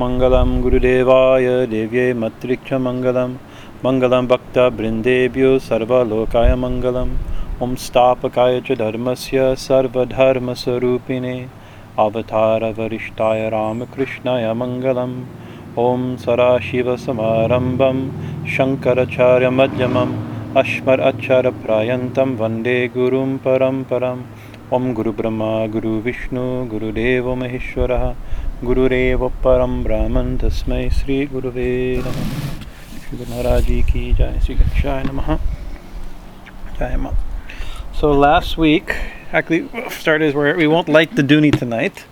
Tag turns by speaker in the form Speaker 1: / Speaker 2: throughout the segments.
Speaker 1: मङ्गलं गुरुदेवाय देव्ये मत्रिक्षमङ्गलं मङ्गलं भक्तवृन्देभ्यो सर्वलोकाय मङ्गलम् ॐ स्थापकाय च धर्मस्य सर्वधर्मस्वरूपिणे, अवतारवरिष्ठाय रामकृष्णाय मङ्गलम् ॐ सदाशिवसमारम्भं शङ्कराचार्यमध्यमम् अस्मरक्षरप्रायन्तं वंदे गुरुं परम्परम् ॐ गुरुब्रह्मा गुरुविष्णु गुरुदेवो महेश्वरः गुरुरेव परं ब्राह्मण तस्मै श्रीगुरुवे नमः श्री महाराज जी की जय श्री गच्छाय नमः जय माँ So last week, actually, we'll start is where we won't light the Dooney tonight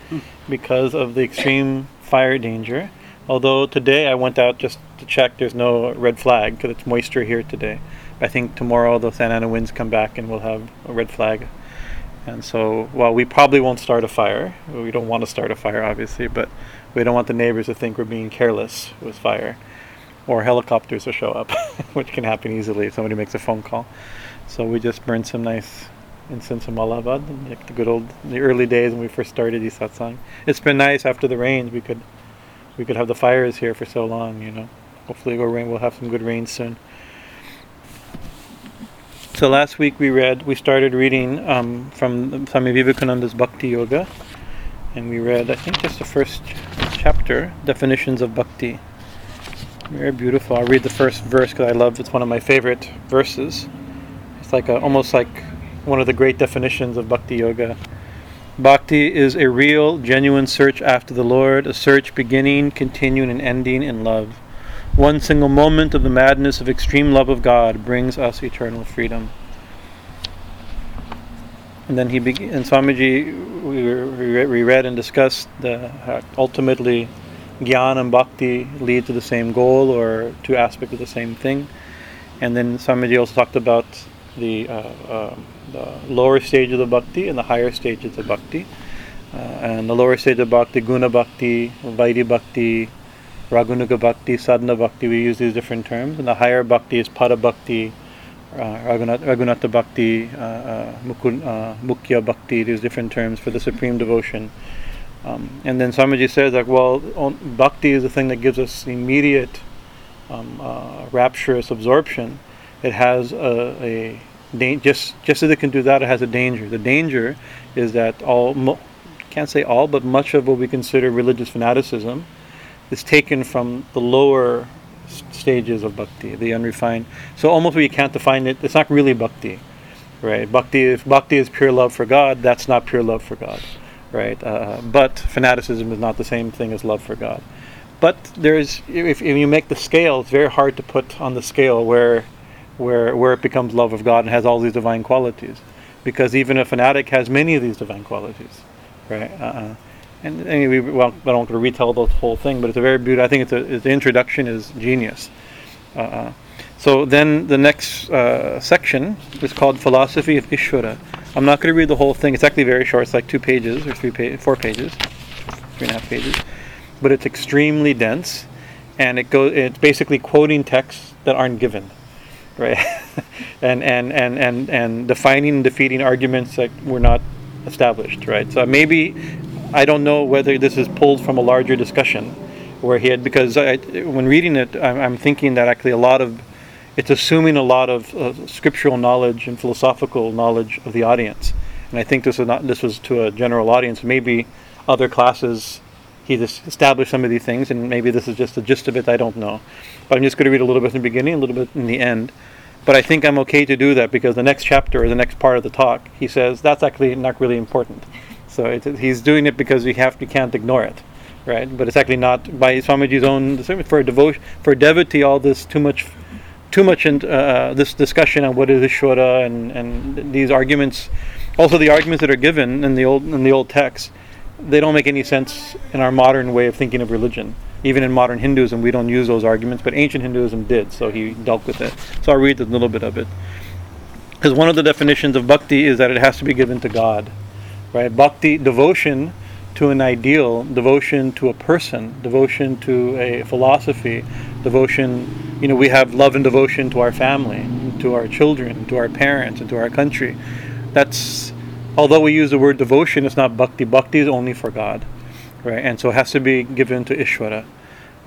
Speaker 1: because of the extreme fire danger. Although today I went out just to check, there's no red flag because it's moisture here today. I think tomorrow the Santa Ana winds come back and we'll have a red flag. And so, while we probably won't start a fire, we don't want to start a fire, obviously, but we don't want the neighbors to think we're being careless with fire or helicopters to show up, which can happen easily if somebody makes a phone call. So, we just burned some nice incense and malavad, like the good old, the early days when we first started these satsang. It's been nice after the rains. We could, we could have the fires here for so long, you know. Hopefully, we'll, rain, we'll have some good rain soon. So last week we read, we started reading um, from Swami Vivekananda's Bhakti Yoga, and we read, I think, just the first chapter, definitions of bhakti. Very beautiful. I'll read the first verse because I love. It's one of my favorite verses. It's like a, almost like one of the great definitions of bhakti yoga. Bhakti is a real, genuine search after the Lord, a search beginning, continuing, and ending in love. One single moment of the madness of extreme love of God brings us eternal freedom. And then he be- and Swamiji, we, we, we read and discussed the how ultimately Gyan and Bhakti lead to the same goal or two aspects of the same thing. And then Swamiji also talked about the, uh, uh, the lower stage of the Bhakti and the higher stage of the Bhakti. Uh, and the lower stage of Bhakti, Guna Bhakti, Vaidhi Bhakti, Raganuga Bhakti, Sadhana Bhakti, we use these different terms. And the higher Bhakti is Para Bhakti, uh, Bhakti, uh, uh, Mukun, uh, Mukhya Bhakti, these different terms for the supreme devotion. Um, and then Swamiji says that, well, on, Bhakti is the thing that gives us immediate um, uh, rapturous absorption. It has a, a da- just just as it can do that, it has a danger. The danger is that all, mo- can't say all, but much of what we consider religious fanaticism is taken from the lower stages of bhakti, the unrefined. So almost we can't define it. It's not really bhakti, right? Bhakti, if bhakti is pure love for God, that's not pure love for God, right? Uh, but fanaticism is not the same thing as love for God. But there's, if, if you make the scale, it's very hard to put on the scale where, where, where it becomes love of God and has all these divine qualities, because even a fanatic has many of these divine qualities, right? Uh, and anyway, well, I don't want to retell the whole thing, but it's a very beautiful. I think it's a, the introduction is genius. Uh, so then the next uh, section is called Philosophy of Ishvara. I'm not going to read the whole thing. It's actually very short. It's like two pages or three, pa- four pages, three and a half pages, but it's extremely dense, and it goes. It's basically quoting texts that aren't given, right? and, and and and and defining and defeating arguments that were not established, right? So maybe I don't know whether this is pulled from a larger discussion where he had because I, when reading it, I'm, I'm thinking that actually a lot of it's assuming a lot of uh, scriptural knowledge and philosophical knowledge of the audience, and I think this was not this was to a general audience. Maybe other classes he just established some of these things, and maybe this is just the gist of it. I don't know, but I'm just going to read a little bit in the beginning, a little bit in the end. But I think I'm okay to do that because the next chapter or the next part of the talk, he says that's actually not really important. So it, he's doing it because we have we can't ignore it, right? But it's actually not by Swamiji's own for devotion for devotee. All this too much, too much in uh, this discussion on what is Ishvara and and these arguments, also the arguments that are given in the old in the old text, they don't make any sense in our modern way of thinking of religion. Even in modern Hinduism, we don't use those arguments, but ancient Hinduism did. So he dealt with it. So I'll read a little bit of it. Because one of the definitions of bhakti is that it has to be given to God right? Bhakti, devotion to an ideal, devotion to a person, devotion to a philosophy, devotion. You know, we have love and devotion to our family, to our children, to our parents, and to our country. That's although we use the word devotion, it's not bhakti. Bhakti is only for God, right? And so it has to be given to Ishvara.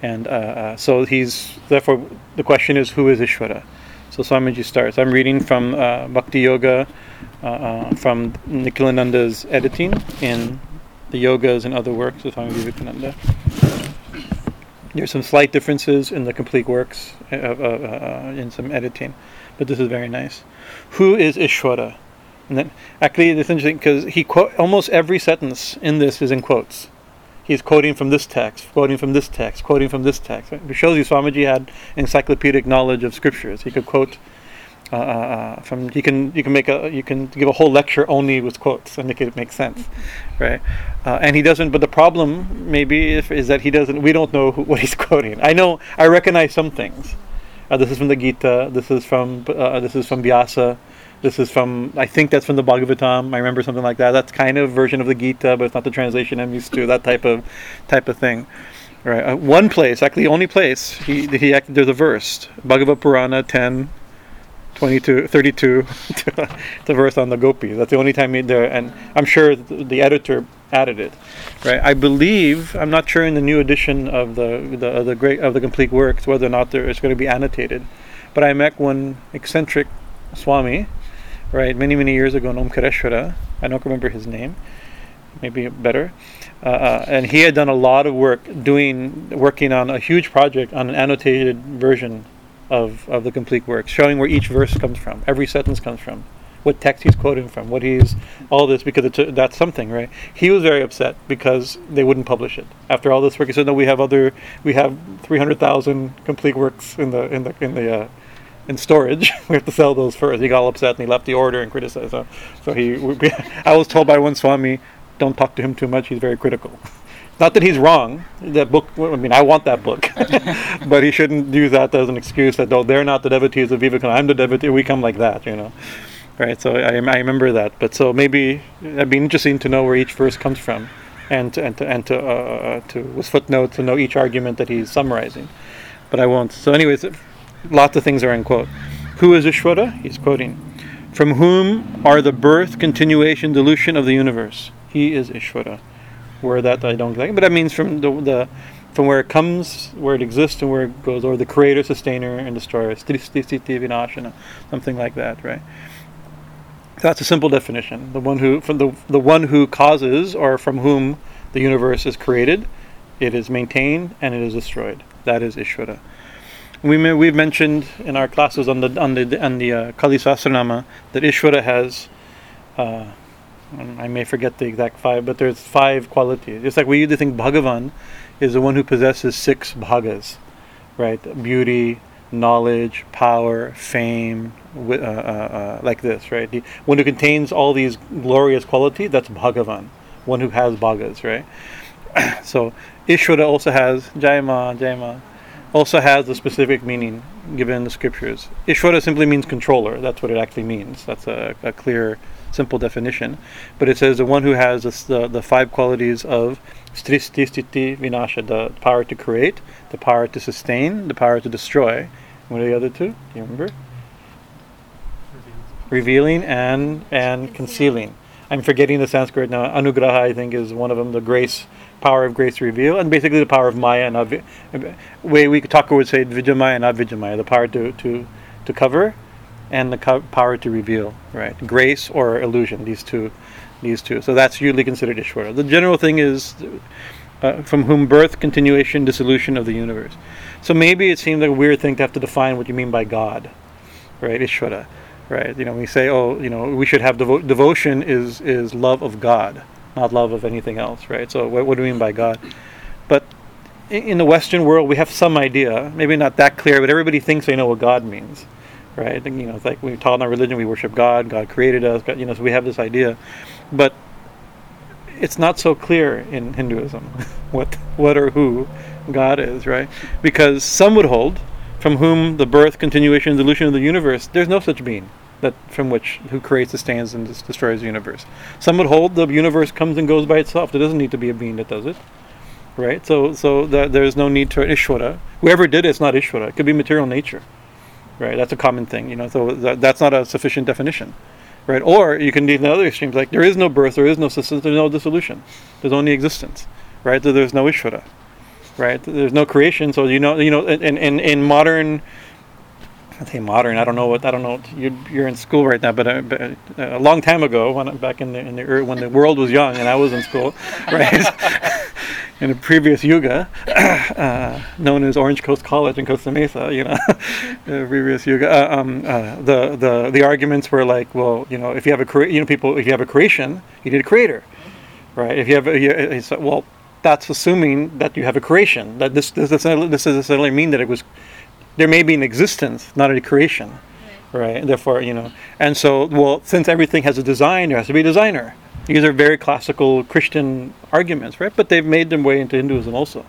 Speaker 1: And uh, uh, so he's therefore the question is who is Ishvara? So Swamiji starts. I'm reading from uh, Bhakti Yoga uh, uh, from Nikhilananda's editing in the Yogas and other works of Swami Vivekananda. There's some slight differences in the complete works uh, in some editing, but this is very nice. Who is Ishwara? And then, actually, it's interesting because he quote almost every sentence in this is in quotes. He's quoting from this text, quoting from this text, quoting from this text. It shows you Swamiji had encyclopedic knowledge of scriptures. He could quote uh, uh, uh from. You can you can make a you can give a whole lecture only with quotes and make it make sense, right? Uh, and he doesn't. But the problem maybe if, is that he doesn't. We don't know who, what he's quoting. I know. I recognize some things. Uh, this is from the Gita. This is from uh, this is from Vyasa. This is from, I think that's from the Bhagavatam. I remember something like that. That's kind of version of the Gita, but it's not the translation I'm used to. That type of, type of thing. Right. One place, actually, the only place he he there's a verse, Bhagavad Purana 10, 22, 32, the verse on the gopi. That's the only time he there, and I'm sure the, editor added it, right? I believe I'm not sure in the new edition of the the of the great of the complete works whether or not there it's going to be annotated, but I met one eccentric Swami right, many, many years ago in Omkareshwara. I don't remember his name, maybe better. Uh, uh, and he had done a lot of work doing, working on a huge project on an annotated version of, of the complete work, showing where each verse comes from, every sentence comes from, what text he's quoting from, what he's, all this, because it's a, that's something, right? He was very upset because they wouldn't publish it. After all this work, he said, no, we have other, we have 300,000 complete works in the, in the, in the, uh, in storage. we have to sell those first. He got all upset and he left the order and criticized. So, so he, I was told by one Swami, don't talk to him too much. He's very critical. Not that he's wrong. That book. I mean, I want that book, but he shouldn't use that as an excuse that though they're not the devotees of Vivekananda, I'm the devotee. We come like that, you know. Right. So I, I remember that. But so maybe it'd be interesting to know where each verse comes from, and to, and to, and to, uh, to with footnotes to know each argument that he's summarizing. But I won't. So, anyways, lots of things are in quote. Who is Ishvara? He's quoting. From whom are the birth, continuation, dilution of the universe? He is Ishvara. Where that I don't like, but that means from the, the from where it comes, where it exists, and where it goes, or the creator, sustainer, and destroyer. Something like that, right? That's a simple definition. The one who from the the one who causes or from whom the universe is created, it is maintained and it is destroyed. That is Ishvara. We may, we've mentioned in our classes on the on the on the uh, Kali Sahasranama that Ishvara has. Uh, I may forget the exact five, but there's five qualities. It's like we usually think Bhagavan is the one who possesses six bhagas, right? Beauty, knowledge, power, fame, uh, uh, uh, like this, right? The one who contains all these glorious qualities, that's Bhagavan, one who has bhagas, right? so Ishvara also has Jaima, Jaima also has a specific meaning given in the scriptures. Ishvara simply means controller. That's what it actually means. That's a, a clear, simple definition. But it says the one who has this, the, the five qualities of srishti, sthiti, vinasha, the power to create, the power to sustain, the power to destroy. What are the other two? Do you remember? Revealing and and concealing. I'm forgetting the Sanskrit now. Anugraha, I think, is one of them. The grace power of grace reveal, and basically the power of Maya and Avi- way we could talk would say Vidyamaya and Avidyamaya, the power to, to, to cover and the co- power to reveal, right? Grace or illusion, these two, these two. So that's usually considered Ishvara. The general thing is uh, from whom birth, continuation, dissolution of the universe. So maybe it seems like a weird thing to have to define what you mean by God, right? Ishvara, right? You know, we say, oh, you know, we should have devo- devotion is is love of God not love of anything else, right? So what, what do we mean by God? But in the Western world, we have some idea, maybe not that clear, but everybody thinks they know what God means, right? And, you know, it's like we taught in our religion, we worship God, God created us, God, you know, so we have this idea, but it's not so clear in Hinduism what what or who God is, right? Because some would hold, from whom the birth, continuation, and dilution of the universe, there's no such being that from which who creates, sustains, and destroys the universe. Some would hold the universe comes and goes by itself. There doesn't need to be a being that does it. right? So so the, there's no need to Ishvara. Whoever did it, it's not Ishvara. It could be material nature, right? That's a common thing, you know. So that, that's not a sufficient definition, right? Or you can do the other extremes, like there is no birth, there is no substance, there's no dissolution, there's only existence, right? So there's no Ishvara, right? There's no creation. So you know, you know, in in, in modern I say modern. I don't know what I don't know. You're, you're in school right now, but, uh, but uh, a long time ago, when back in the, in the when the world was young and I was in school, right, in a previous yuga, uh, known as Orange Coast College in Costa Mesa, you know, previous yuga. Uh, um, uh, the the the arguments were like, well, you know, if you have a cre- you know people, if you have a creation, you need a creator, right? If you have a, you, well, that's assuming that you have a creation. That this this doesn't necessarily mean that it was there may be an existence, not a creation, right. right? Therefore, you know, and so well, since everything has a design, there has to be a designer. These are very classical Christian arguments, right? But they've made their way into Hinduism also,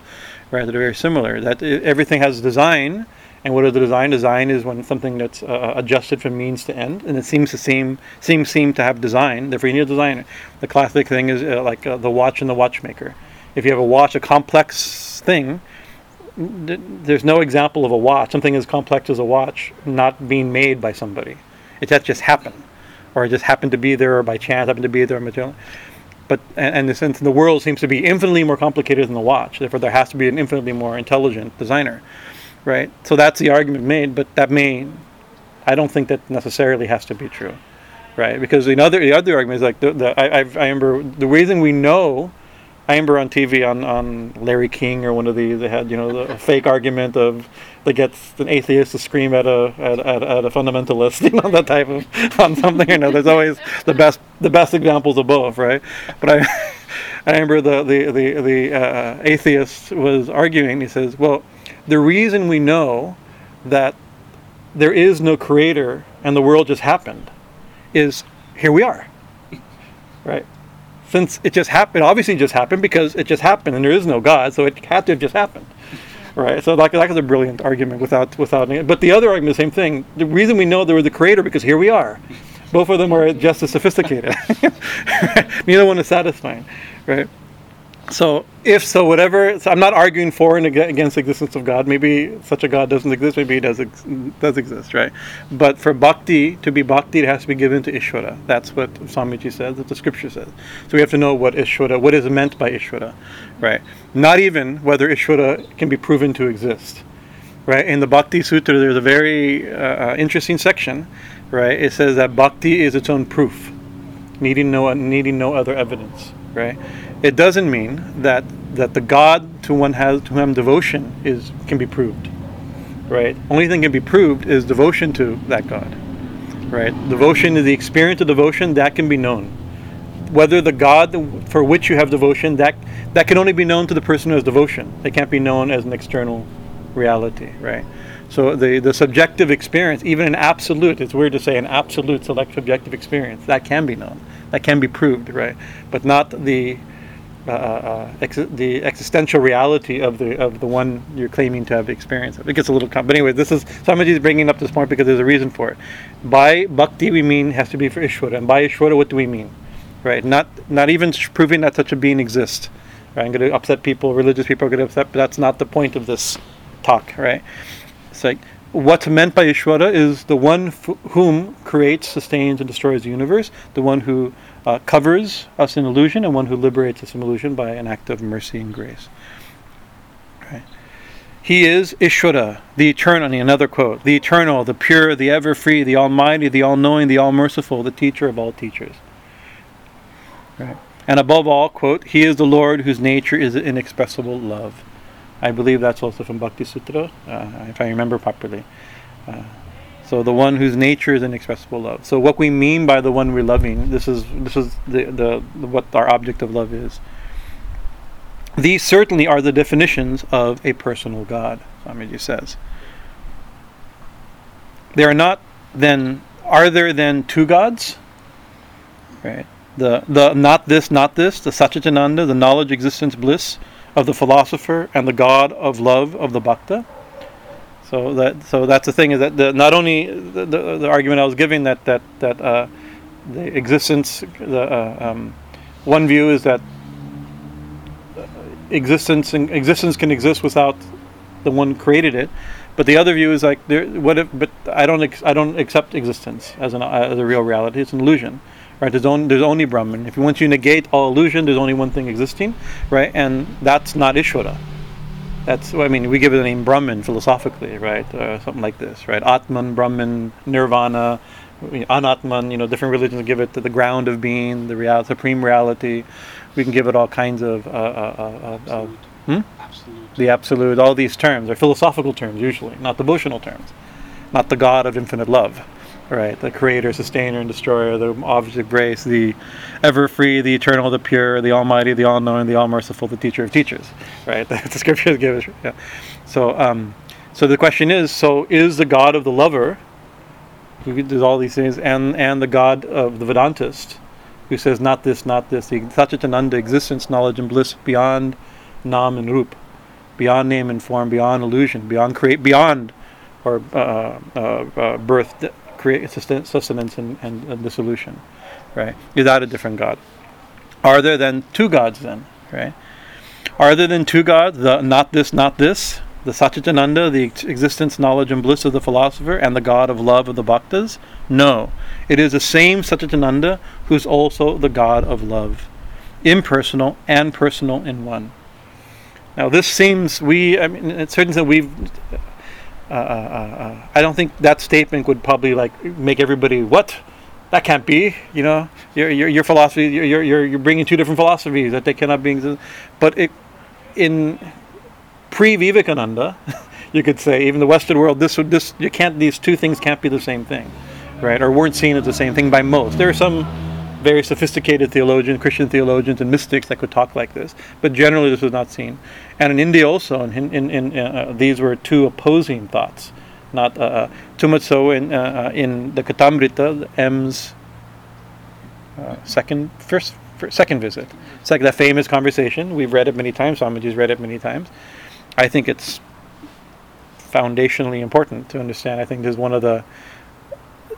Speaker 1: right? They're very similar. That everything has a design, and what is the design? Design is when something that's uh, adjusted from means to end, and it seems to seem seem seem to have design. Therefore, you need a designer. The classic thing is uh, like uh, the watch and the watchmaker. If you have a watch, a complex thing, there's no example of a watch, something as complex as a watch, not being made by somebody. It that just happened, or it just happened to be there, by chance happened to be there material. But and, and sense the world seems to be infinitely more complicated than the watch, therefore there has to be an infinitely more intelligent designer, right? So that's the argument made, but that may, I don't think that necessarily has to be true, right? Because the other the other argument is like the, the I, I remember the reason we know I remember on TV on, on Larry King or one of these they had you know the fake argument of that gets an atheist to scream at a at, at, at, a fundamentalist you know that type of on something you know there's always the best the best examples of both right? But I I remember the the the, the uh, atheist was arguing he says well the reason we know that there is no creator and the world just happened is here we are. Right since it just happened, obviously just happened because it just happened and there is no God, so it had to have just happened. Right, so like that was a brilliant argument without without. But the other argument, the same thing. The reason we know there was a creator because here we are. Both of them are just as sophisticated. Neither one is satisfying, right? So if so, whatever. So I'm not arguing for and against the existence of God. Maybe such a God doesn't exist. Maybe he does ex- does exist, right? But for bhakti to be bhakti, it has to be given to Ishvara. That's what Swamiji says. That the scripture says. So we have to know what Ishvara, what is meant by Ishvara, right? Not even whether Ishvara can be proven to exist, right? In the Bhakti Sutra, there's a very uh, uh interesting section, right? It says that bhakti is its own proof, needing no needing no other evidence, right? It doesn't mean that that the God to one has to whom devotion is can be proved. Right? Only thing can be proved is devotion to that God. Right? Devotion is the experience of devotion that can be known. Whether the God for which you have devotion that that can only be known to the person who has devotion. It can't be known as an external reality, right? So the, the subjective experience, even an absolute, it's weird to say an absolute select subjective experience, that can be known. That can be proved, right? But not the uh, uh, uh, ex- the existential reality of the of the one you're claiming to have experienced. It gets a little complicated. But anyway, this is somebody is bringing up this point because there's a reason for it. By bhakti, we mean has to be for Ishvara, and by Ishvara, what do we mean? Right? Not not even proving that such a being exists. Right? I'm going to upset people. Religious people are going to upset, but that's not the point of this talk. Right? It's like what's meant by Ishvara is the one f- whom creates, sustains, and destroys the universe. The one who uh, covers us in illusion and one who liberates us from illusion by an act of mercy and grace. Right. He is Ishvara, the eternal, another quote, the eternal, the pure, the ever free, the almighty, the all knowing, the all merciful, the teacher of all teachers. Right. And above all, quote, He is the Lord whose nature is inexpressible love. I believe that's also from Bhakti Sutra, uh, if I remember properly. Uh, so the one whose nature is inexpressible love. So what we mean by the one we're loving, this is this is the, the, the what our object of love is. These certainly are the definitions of a personal God, Swamiji says. There are not then are there then two gods? Right. The the not this, not this, the Satchitananda, the knowledge, existence, bliss of the philosopher, and the God of love of the Bhakta. So that so that's the thing is that the, not only the, the, the, argument I was giving that that that uh, the existence the uh, um, one view is that existence and existence can exist without the one created it. But the other view is like, there, what if? But I don't. Ex, I don't accept existence as an as a real reality. It's an illusion, right? There's only there's only Brahman. If you once you negate all illusion, there's only one thing existing, right? And that's not Ishvara. That's I mean, we give it the name Brahman philosophically, right? Uh, something like this, right? Atman, Brahman, Nirvana, Anatman. You know, different religions give it to the ground of being, the real, supreme reality. We can give it all kinds of. Uh, uh, uh, uh hmm? absolute. The absolute. All these terms are philosophical terms usually, not devotional terms, not the God of infinite love right? The creator, sustainer, and destroyer, the object of grace, the ever free, the eternal, the pure, the almighty, the all knowing, the all merciful, the teacher of teachers, right? that's the scriptures give us. Yeah. So, um, so the question is: so is the God of the lover, who does all these things, and and the God of the Vedantist, who says not this, not this, the Satchitananda existence, knowledge, and bliss beyond nam and rup, beyond name and form, beyond illusion, beyond create, beyond or uh, uh, uh, birth, create sustenance and, and, and dissolution, right? Without a different God. Are there then two gods then, right? Are there then two gods? The not this, not this. The Satchitananda, the existence, knowledge, and bliss of the philosopher, and the God of love of the bhaktas? No. It is the same Satchitananda who's also the God of love, impersonal and personal in one. Now, this seems, we, I mean, it's certain that we've uh, uh, uh, I don't think that statement would probably like make everybody what that can't be. You know, your your, your philosophy, you're, you're you're bringing two different philosophies that they cannot be. But it, in pre Vivekananda, you could say even the Western world, this would this you can't these two things can't be the same thing, right? Or weren't seen as the same thing by most. There are some very sophisticated theologians, Christian theologians, and mystics that could talk like this. But generally, this was not seen. And in India also, in, in, in uh, these were two opposing thoughts. Not uh, uh too much so in uh, uh in the Kathamrita, M's uh, second first, first, second visit. It's like that famous conversation. We've read it many times. Swamiji's read it many times. I think it's foundationally important to understand. I think this is one of the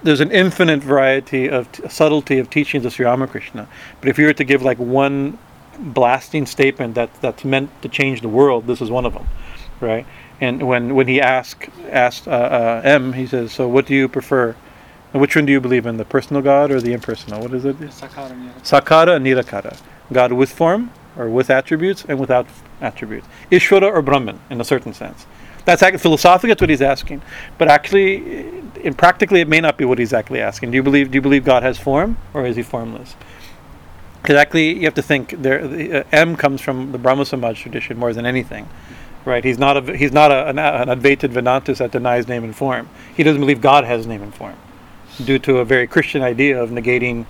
Speaker 1: there's an infinite variety of t- subtlety of teachings of Sri Ramakrishna. But if you were to give like one blasting statement that that's meant to change the world, this is one of them, right? And when when he asked asked uh, uh, M, he says, "So what do you prefer? And which one do you believe in, the personal God or the impersonal? What is it?
Speaker 2: Sakara, Nirakara.
Speaker 1: Sakara and Nirakara. God with form or with attributes and without attributes. Ishvara or Brahman in a certain sense. That's actually philosophically that's what he's asking, but actually, in practically, it may not be what he's actually asking. Do you believe? Do you believe God has form, or is he formless? Actually, you have to think there. Uh, M comes from the Brahmo Samaj tradition more than anything, right? He's not a he's not a, an, an Advaited Vedantist that denies name and form. He doesn't believe God has name and form, due to a very Christian idea of negating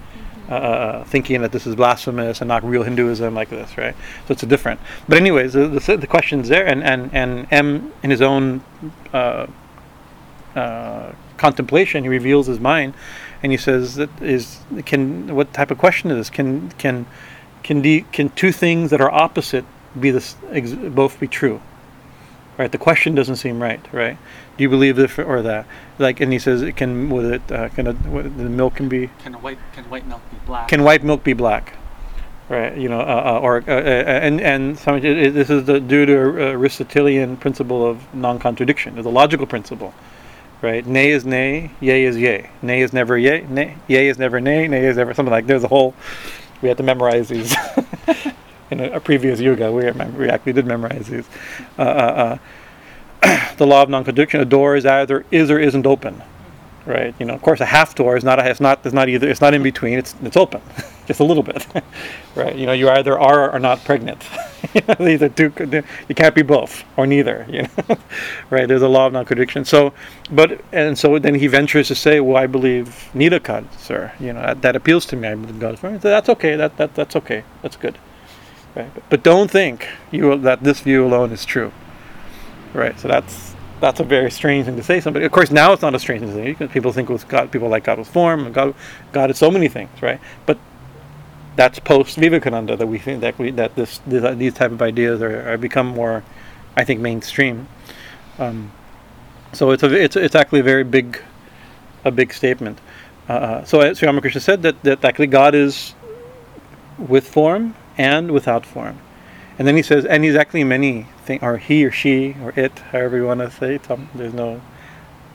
Speaker 1: uh, uh, thinking that this is blasphemous and not real Hinduism like this, right? So it's a different. But anyways, the, the, the question's there, and, and, and M, in his own uh, uh, contemplation, he reveals his mind, and he says that is can what type of question is this? Can can can the, can two things that are opposite be this ex, both be true? Right. The question doesn't seem right. Right do you believe this or that? Like, and he says, it can was it uh, can a, the milk can be
Speaker 2: can white can white milk be black?
Speaker 1: Can white milk be black? Right, you know, uh, uh, or uh, uh, and and some, it, this is the, due to Aristotelian principle of non-contradiction. A logical principle, right? Nay is nay, yea is yea. Nay is never yea, nay, yea is never nay, nay is never something like. There's a whole. We had to memorize these in a, a, previous yuga. We we actually did memorize these. The law of non-contradiction, a door is either is or isn't open, right? You know, of course, a half door is not a, it's not it's not either it's not in between. It's it's open, just a little bit, right? You know, you either are or are not pregnant. These are two. You can't be both or neither. You know, right? There's a law of non-contradiction. So, but and so then he ventures to say, "Well, I believe Nirakar, sir. You know, that, that appeals to me. I believe God." So that's okay. That that that's okay. That's good. Right? But don't think you that this view alone is true. Right. So that's that's a very strange thing to say. Somebody, of course, now it's not a strange thing because people think with God, people like God with form, and God, God is so many things, right? But that's post Vivekananda that we think that we that this, these type of ideas are, are become more, I think, mainstream. Um, so it's a it's it's actually a very big, a big statement. Uh, uh so as Sri Ramakrishna said that that actually God is with form and without form And then he says, and he's actually many things, or he or she or it, however you want to say. it. There's no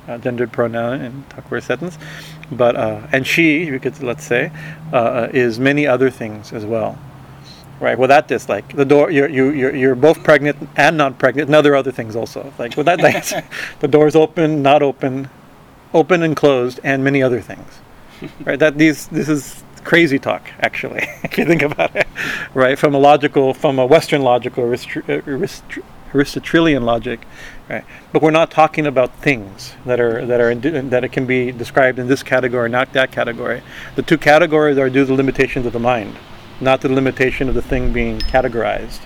Speaker 1: uh, gendered pronoun in Thakur sentence, but uh, and she, you could let's say, uh, is many other things as well. Right. Well, that is like the door. You're you you're, you're both pregnant and not pregnant, and other other things also. Like well, that that's, the door's open, not open, open and closed, and many other things. Right. That these this is crazy talk actually, if you think about it. Right. From a logical, from a Western logical uh, Aristotelian logic, right? But we're not talking about things that are that are in, that it can be described in this category, not that category. The two categories are due to the limitations of the mind not the limitation of the thing being categorized,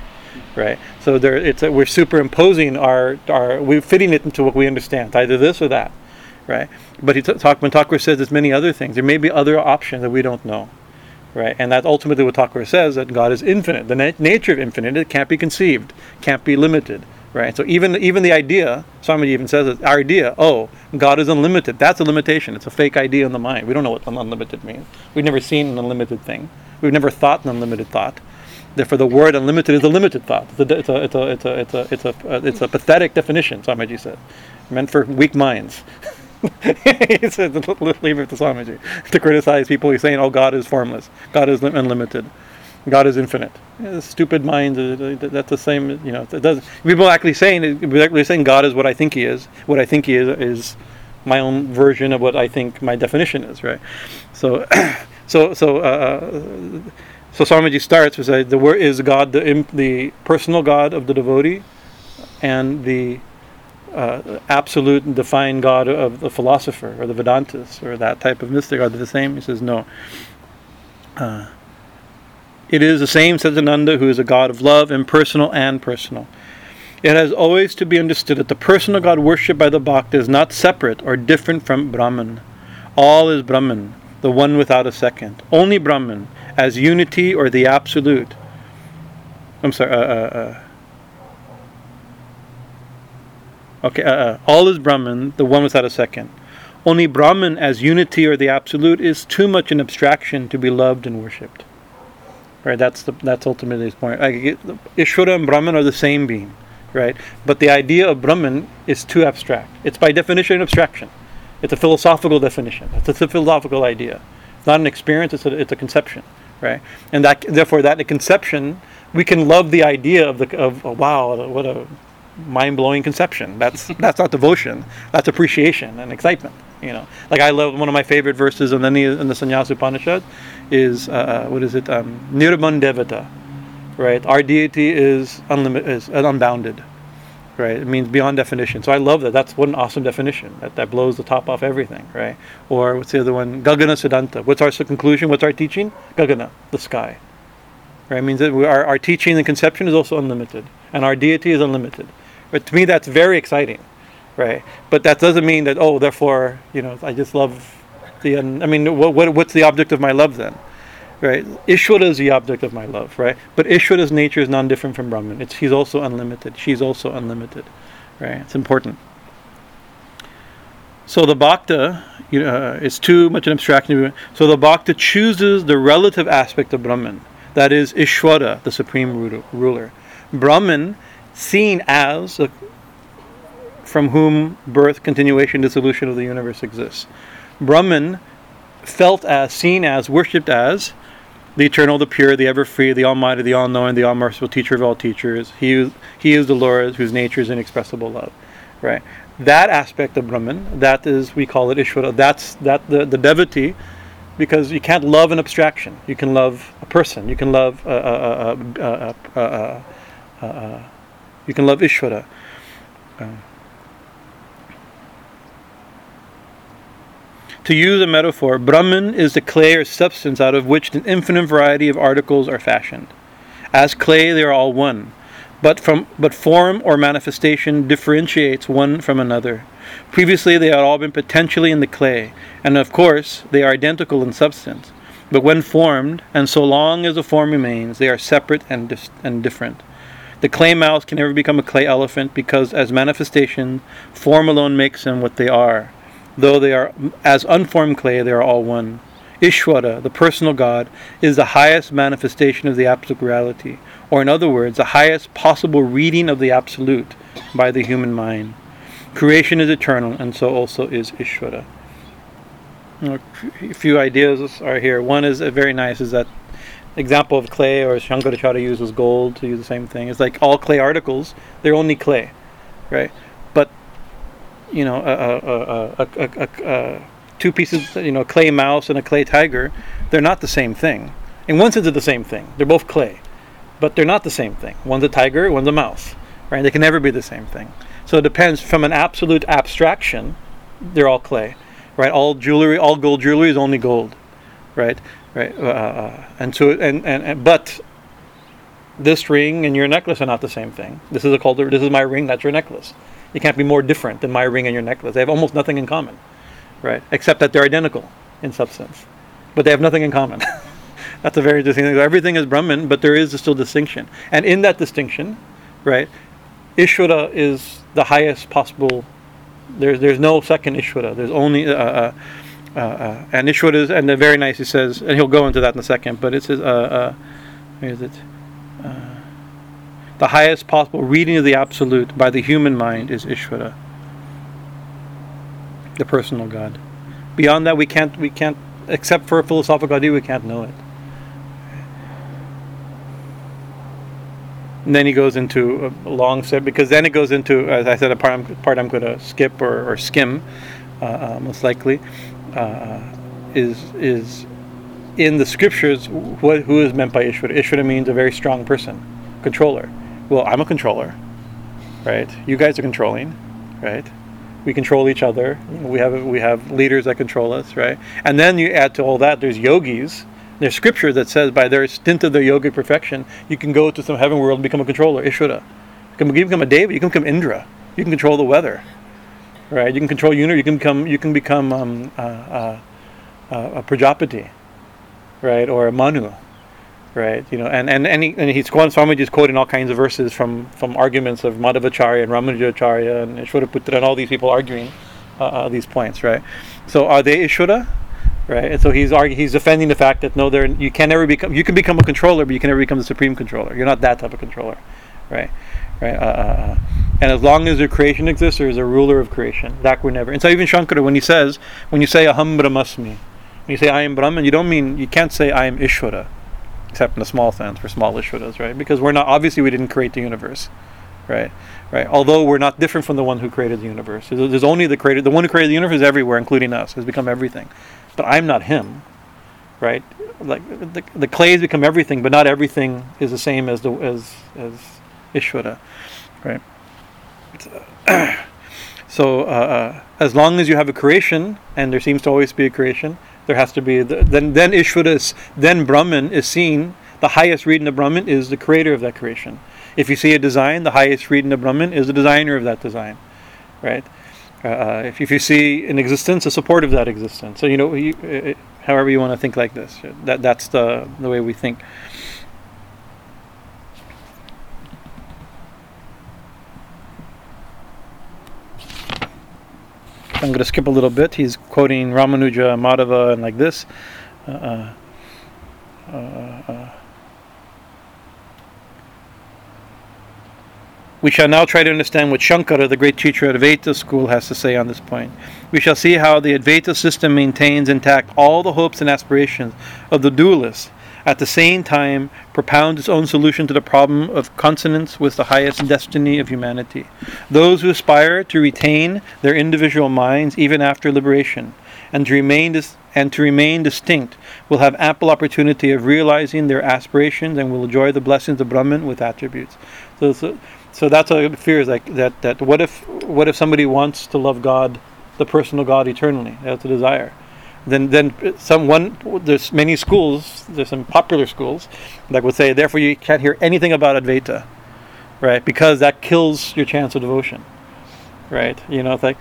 Speaker 1: right? So there, it's a, we're superimposing our our we're fitting it into what we understand, either this or that, right? But he t- talk, when Thakur says there's many other things, there may be other options that we don't know, right? And that's ultimately what Thakur says that God is infinite. The na- nature of infinite it can't be conceived, can't be limited, right? So even even the idea, somebody even says it, our idea, oh, God is unlimited. That's a limitation. It's a fake idea in the mind. We don't know what unlimited means. We've never seen an unlimited thing. We've never thought an unlimited thought. Therefore, the word unlimited is a limited thought. It's a, it's a, it's a, it's a, it's a, it's a, it's a pathetic definition, Swamiji said. Meant for weak minds. he said, leave it to Swamiji. To criticize people He's saying, oh, God is formless. God is unlimited. God is infinite. Yeah, stupid minds, uh, that's the same, you know, it doesn't. People actually saying, actually saying God is what I think He is. What I think He is is my own version of what I think my definition is, right? So, so, so, uh, uh, so Swamiji starts with say the word is God, the the personal God of the devotee, and the uh, absolute and defined God of the philosopher or the Vedantists or that type of mystic are they the same? He says no. Uh, it is the same, Satchitananda, who is a God of love, impersonal and personal. It has always to be understood that the personal God worshipped by the Bhakta is not separate or different from Brahman. All is Brahman, the one without a second. Only Brahman, as unity or the absolute. I'm sorry. Uh, uh, uh. Okay, uh, uh, all is Brahman, the one without a second. Only Brahman as unity or the absolute is too much an abstraction to be loved and worshipped. Right, that's the, that's ultimately his point. Like, Ishvara and Brahman are the same being right? But the idea of Brahman is too abstract. It's by definition an abstraction. It's a philosophical definition. It's a philosophical idea. It's not an experience. It's a, it's a conception, right? And that therefore that conception we can love the idea of the of oh, wow what a mind blowing conception. That's that's not devotion. That's appreciation and excitement. You know, like I love one of my favorite verses in the in the Sannyasa Upanishad is uh, uh, what is it? Um, Nirban Devata right? Our deity is unlimited, is unbounded, right? It means beyond definition. So I love that. That's what an awesome definition. That that blows the top off everything, right? Or what's the other one? Gagana Siddhanta. What's our conclusion? What's our teaching? Gagana, the sky. Right? It means that we, our our teaching and conception is also unlimited, and our deity is unlimited. But to me, that's very exciting, right? But that doesn't mean that oh, therefore, you know, I just love the. Un- I mean, what, what what's the object of my love then? right? Ishvara is the object of my love, right? But Ishvara's nature is non different from Brahman. It's, he's also unlimited. She's also unlimited, right? It's important. So the bhakta you know, uh, is too much an abstraction. So the bhakta chooses the relative aspect of Brahman, that is Ishvara, the supreme ruler. Brahman, seen as a, from whom birth, continuation, dissolution of the universe exists. Brahman, felt as, seen as, worshipped as the eternal, the pure, the ever free, the almighty, the all knowing, the all merciful teacher of all teachers. He, he is the Lord whose nature is inexpressible love. Right? That aspect of Brahman, that is, we call it Ishvara. That's that the, the devotee, because you can't love an abstraction. You can love a person. You can love a, a, uh, uh, you can love Ishvara. Um, to use a metaphor, Brahman is the clay or substance out of which an infinite variety of articles are fashioned. As clay, they are all one, but from but form or manifestation differentiates one from another. Previously, they had all been potentially in the clay, and of course, they are identical in substance. But when formed, and so long as the form remains, they are separate and, dis- and different. The clay mouse can never become a clay elephant because, as manifestation, form alone makes them what they are. Though they are as unformed clay, they are all one. Ishvara, the personal God, is the highest manifestation of the absolute reality. or in other words, the highest possible reading of the absolute by the human mind. Creation is eternal, and so also is Ishvara. A few ideas are here. One is uh, very nice is that example of clay, or Shankaracharya uses gold to use the same thing. It's like all clay articles, they're only clay, right? But, you know, a, a, a, two pieces, you know, a clay mouse and a clay tiger, they're not the same thing. In one sense, they're the same thing. They're both clay, but they're not the same thing. One's a tiger, one's a mouse, right? They can never be the same thing. So it depends from an absolute abstraction, they're all clay, right? All jewelry, all gold jewelry is only gold, right? Right. Uh, uh, uh, and so and, and, and but this ring and your necklace are not the same thing. This is a called this is my ring, that's your necklace. You can't be more different than my ring and your necklace. They have almost nothing in common, right? Except that they're identical in substance, but they have nothing in common. that's a very interesting thing. Everything is Brahman, but there is still distinction, and in that distinction, right, Ishvara is the highest possible. There's there's no second Ishvara. There's only. Uh, uh, uh, uh, and Ishvara is, and very nice. He says, and he'll go into that in a second. But it says, uh, uh, is it? Uh, the highest possible reading of the absolute by the human mind is Ishvara, the personal God. Beyond that, we can't, we can't, except for a philosophical idea, we can't know it. And then he goes into a long set because then it goes into, as I said, a part I'm, part I'm going to skip or, or skim, uh, uh, most likely, uh, is is in the scriptures. What who is meant by Ishvara? Ishvara means a very strong person, controller. Well, I'm a controller, right? You guys are controlling, right? We control each other. We have we have leaders that control us, right? And then you add to all that, there's yogis there's scripture that says by their stint of their yogic perfection, you can go to some heaven world and become a controller, Ishvara. You can become a Deva, you can become Indra. You can control the weather. Right? You can control unit, you can become you can become um, uh, uh, uh, a Prajapati, right? Or a Manu. Right, you know, and and and, and he's Swamiji is quoting all kinds of verses from from arguments of Madhavacharya and Ramanujacharya and Ishvaraputra and all these people arguing uh, these points, right? So are they Ishvara? right? And so he's arguing, he's defending the fact that no, there you can never become you can become a controller, but you can never become the supreme controller. You're not that type of controller, right? Right. Uh, uh, uh. and as long as the creation exists, there is a ruler of creation. That we're never. And so even Shankara, when he says, when you say aham brahmasmi, when you say I am Brahman, you don't mean you can't say I am Ishvara, except in a small sense for small Ishvaras, right? Because we're not obviously we didn't create the universe, right? Right. Although we're not different from the one who created the universe. There's only the creator. The one who created the universe is everywhere, including us. Has become everything but I'm not him, right? Like the, the clays become everything, but not everything is the same as the as as Ishvara, right? so uh, uh, as long as you have a creation, and there seems to always be a creation, there has to be the, then then Ishvara is, then Brahman is seen. The highest reading of Brahman is the creator of that creation. If you see a design, the highest reading of Brahman is the designer of that design, right? Uh, uh, if, if you see an existence, a support of that existence. So you know, you, uh, however you want to think like this, that that's the the way we think. I'm going to skip a little bit. He's quoting Ramanuja, Madhava, and like this. Uh, uh, uh, We shall now try to understand what Shankara, the great teacher of Advaita school, has to say on this point. We shall see how the Advaita system maintains intact all the hopes and aspirations of the dualists, at the same time propounds its own solution to the problem of consonance with the highest destiny of humanity. Those who aspire to retain their individual minds even after liberation, and to remain dis- and to remain distinct will have ample opportunity of realizing their aspirations and will enjoy the blessings of Brahman with attributes. So, so so that's a fear is like that. That what if what if somebody wants to love God, the personal God eternally? That's a desire. Then then someone there's many schools. There's some popular schools that would say therefore you can't hear anything about Advaita, right? Because that kills your chance of devotion, right? You know, like.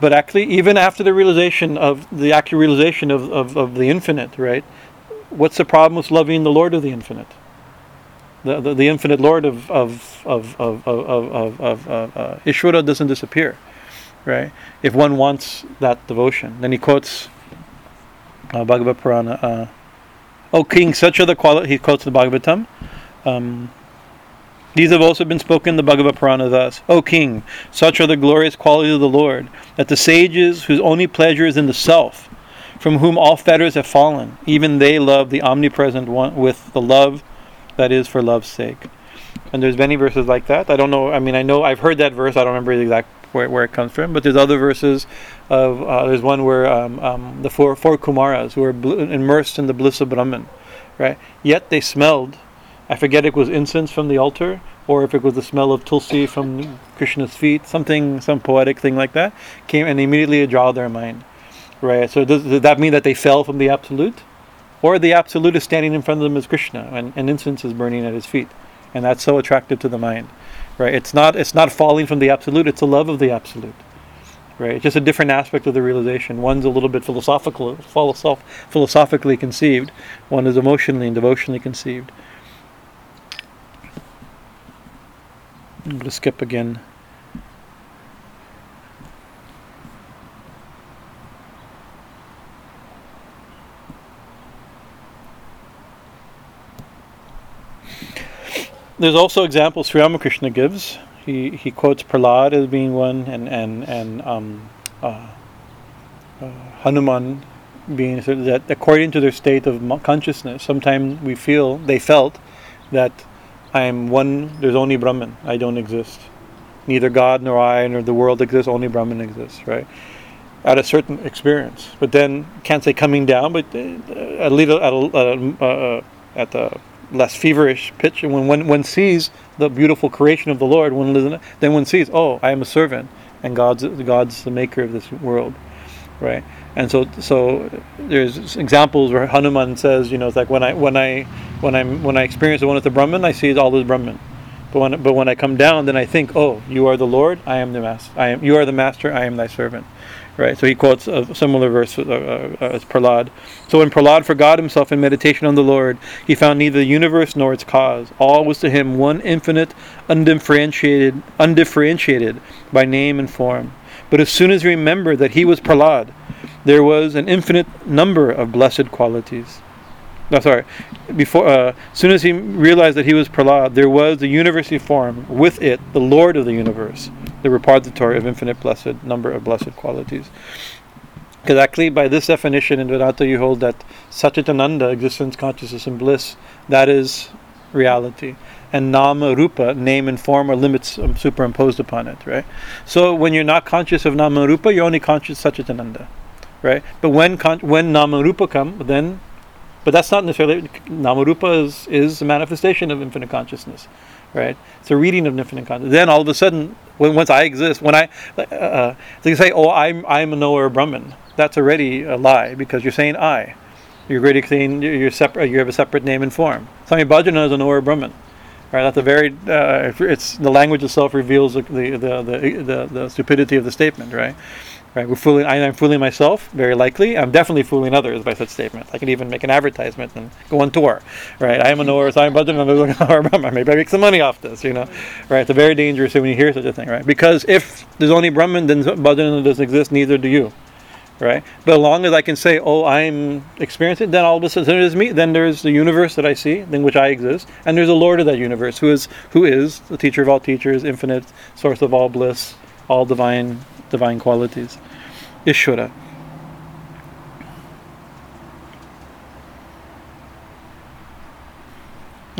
Speaker 1: But actually, even after the realization of the actual realization of, of, of the infinite, right? What's the problem with loving the Lord of the infinite? the, the, the, infinite Lord of of of of of, of, of uh, Ishvara doesn't disappear, right? If one wants that devotion, then he quotes uh, Bhagavad Purana. Uh, oh, King, such are the qualities, He quotes the Bhagavatam. Um, These have also been spoken in the Bhagavad Purana thus O king, such are the glorious qualities of the Lord, that the sages, whose only pleasure is in the self, from whom all fetters have fallen, even they love the omnipresent one with the love that is for love's sake. And there's many verses like that. I don't know. I mean, I know I've heard that verse. I don't remember the exact where, where it comes from. But there's other verses of uh, there's one where um, um, the four four Kumaras who are bl- immersed in the bliss of Brahman, right? Yet they smelled. I forget it was incense from the altar or if it was the smell of tulsi from Krishna's feet, something, some poetic thing like that, came and immediately draw their mind, right? So does, does that mean that they fell from the absolute, or the absolute is standing in front of them as Krishna and, and incense is burning at his feet, and that's so attractive to the mind? Right? It's not it's not falling from the absolute; it's a love of the absolute, right? It's just a different aspect of the realization. One's a little bit philosophical, philosophically conceived. One is emotionally and devotionally conceived. I'm going to skip again. There's also examples Sri Ramakrishna gives. He he quotes Prahlad as being one, and and and um, uh, uh, Hanuman being that according to their state of consciousness, sometimes we feel they felt that I am one. There's only Brahman. I don't exist. Neither God nor I nor the world exists. Only Brahman exists. Right. At a certain experience, but then can't say coming down, but uh, at least at, a, uh, uh, at the less feverish pitch. And when one, one sees the beautiful creation of the Lord, one then one sees, oh, I am a servant, and God's God's the maker of this world, right? And so so there's examples where Hanuman says, you know, it's like when I when I when I'm when I experience the one with the Brahman, I see all this Brahman. But when, but when I come down, then I think, oh, you are the Lord, I am the master. I am you are the master, I am thy servant right? So he quotes a similar verse uh, uh, as Prahlad. So when Prahlad forgot himself in meditation on the Lord, he found neither the universe nor its cause. All was to him one infinite, undifferentiated, undifferentiated by name and form. But as soon as he remembered that he was Prahlad, there was an infinite number of blessed qualities. No, sorry. Before, uh, as soon as he realized that he was Prahlad, there was the university form. With it, the Lord of the universe, the repository of infinite blessed number of blessed qualities. Because actually, by this definition in Vedanta, you hold that Satchitananda, existence, consciousness, and bliss, that is reality. And Nama, Rupa, name and form, are limits um, superimposed upon it, right? So when you're not conscious of Nama Rupa, you're only conscious of Satchitananda, right? But when con- when Nama Rupa come, then but that's not necessarily Namarupa is, is a manifestation of infinite consciousness, right? It's a reading of infinite consciousness. Then all of a sudden, when once I exist, when I, uh, you say, oh, I'm I'm a knower Brahman. That's already a lie because you're saying I. You're already saying you're separate. You have a separate name and form. Swami Bhajana is a knower Brahman. Right, that's a very. Uh, it's the language itself reveals the the, the the the stupidity of the statement. Right, Right, we're fooling. I am fooling myself, very likely. I'm definitely fooling others by such statements. I can even make an advertisement and go on tour. Right, I am a knower, so I'm. I'm maybe I make some money off this. You know, right? It's very dangerous when you hear such a thing, right? Because if there's only Brahman, then Bhajan doesn't exist. Neither do you, right? But as long as I can say, oh, I'm experiencing, then all of a sudden there's me. Then there's the universe that I see, in which I exist, and there's a Lord of that universe who is who is the teacher of all teachers, infinite source of all bliss, all divine divine qualities. Ishvara.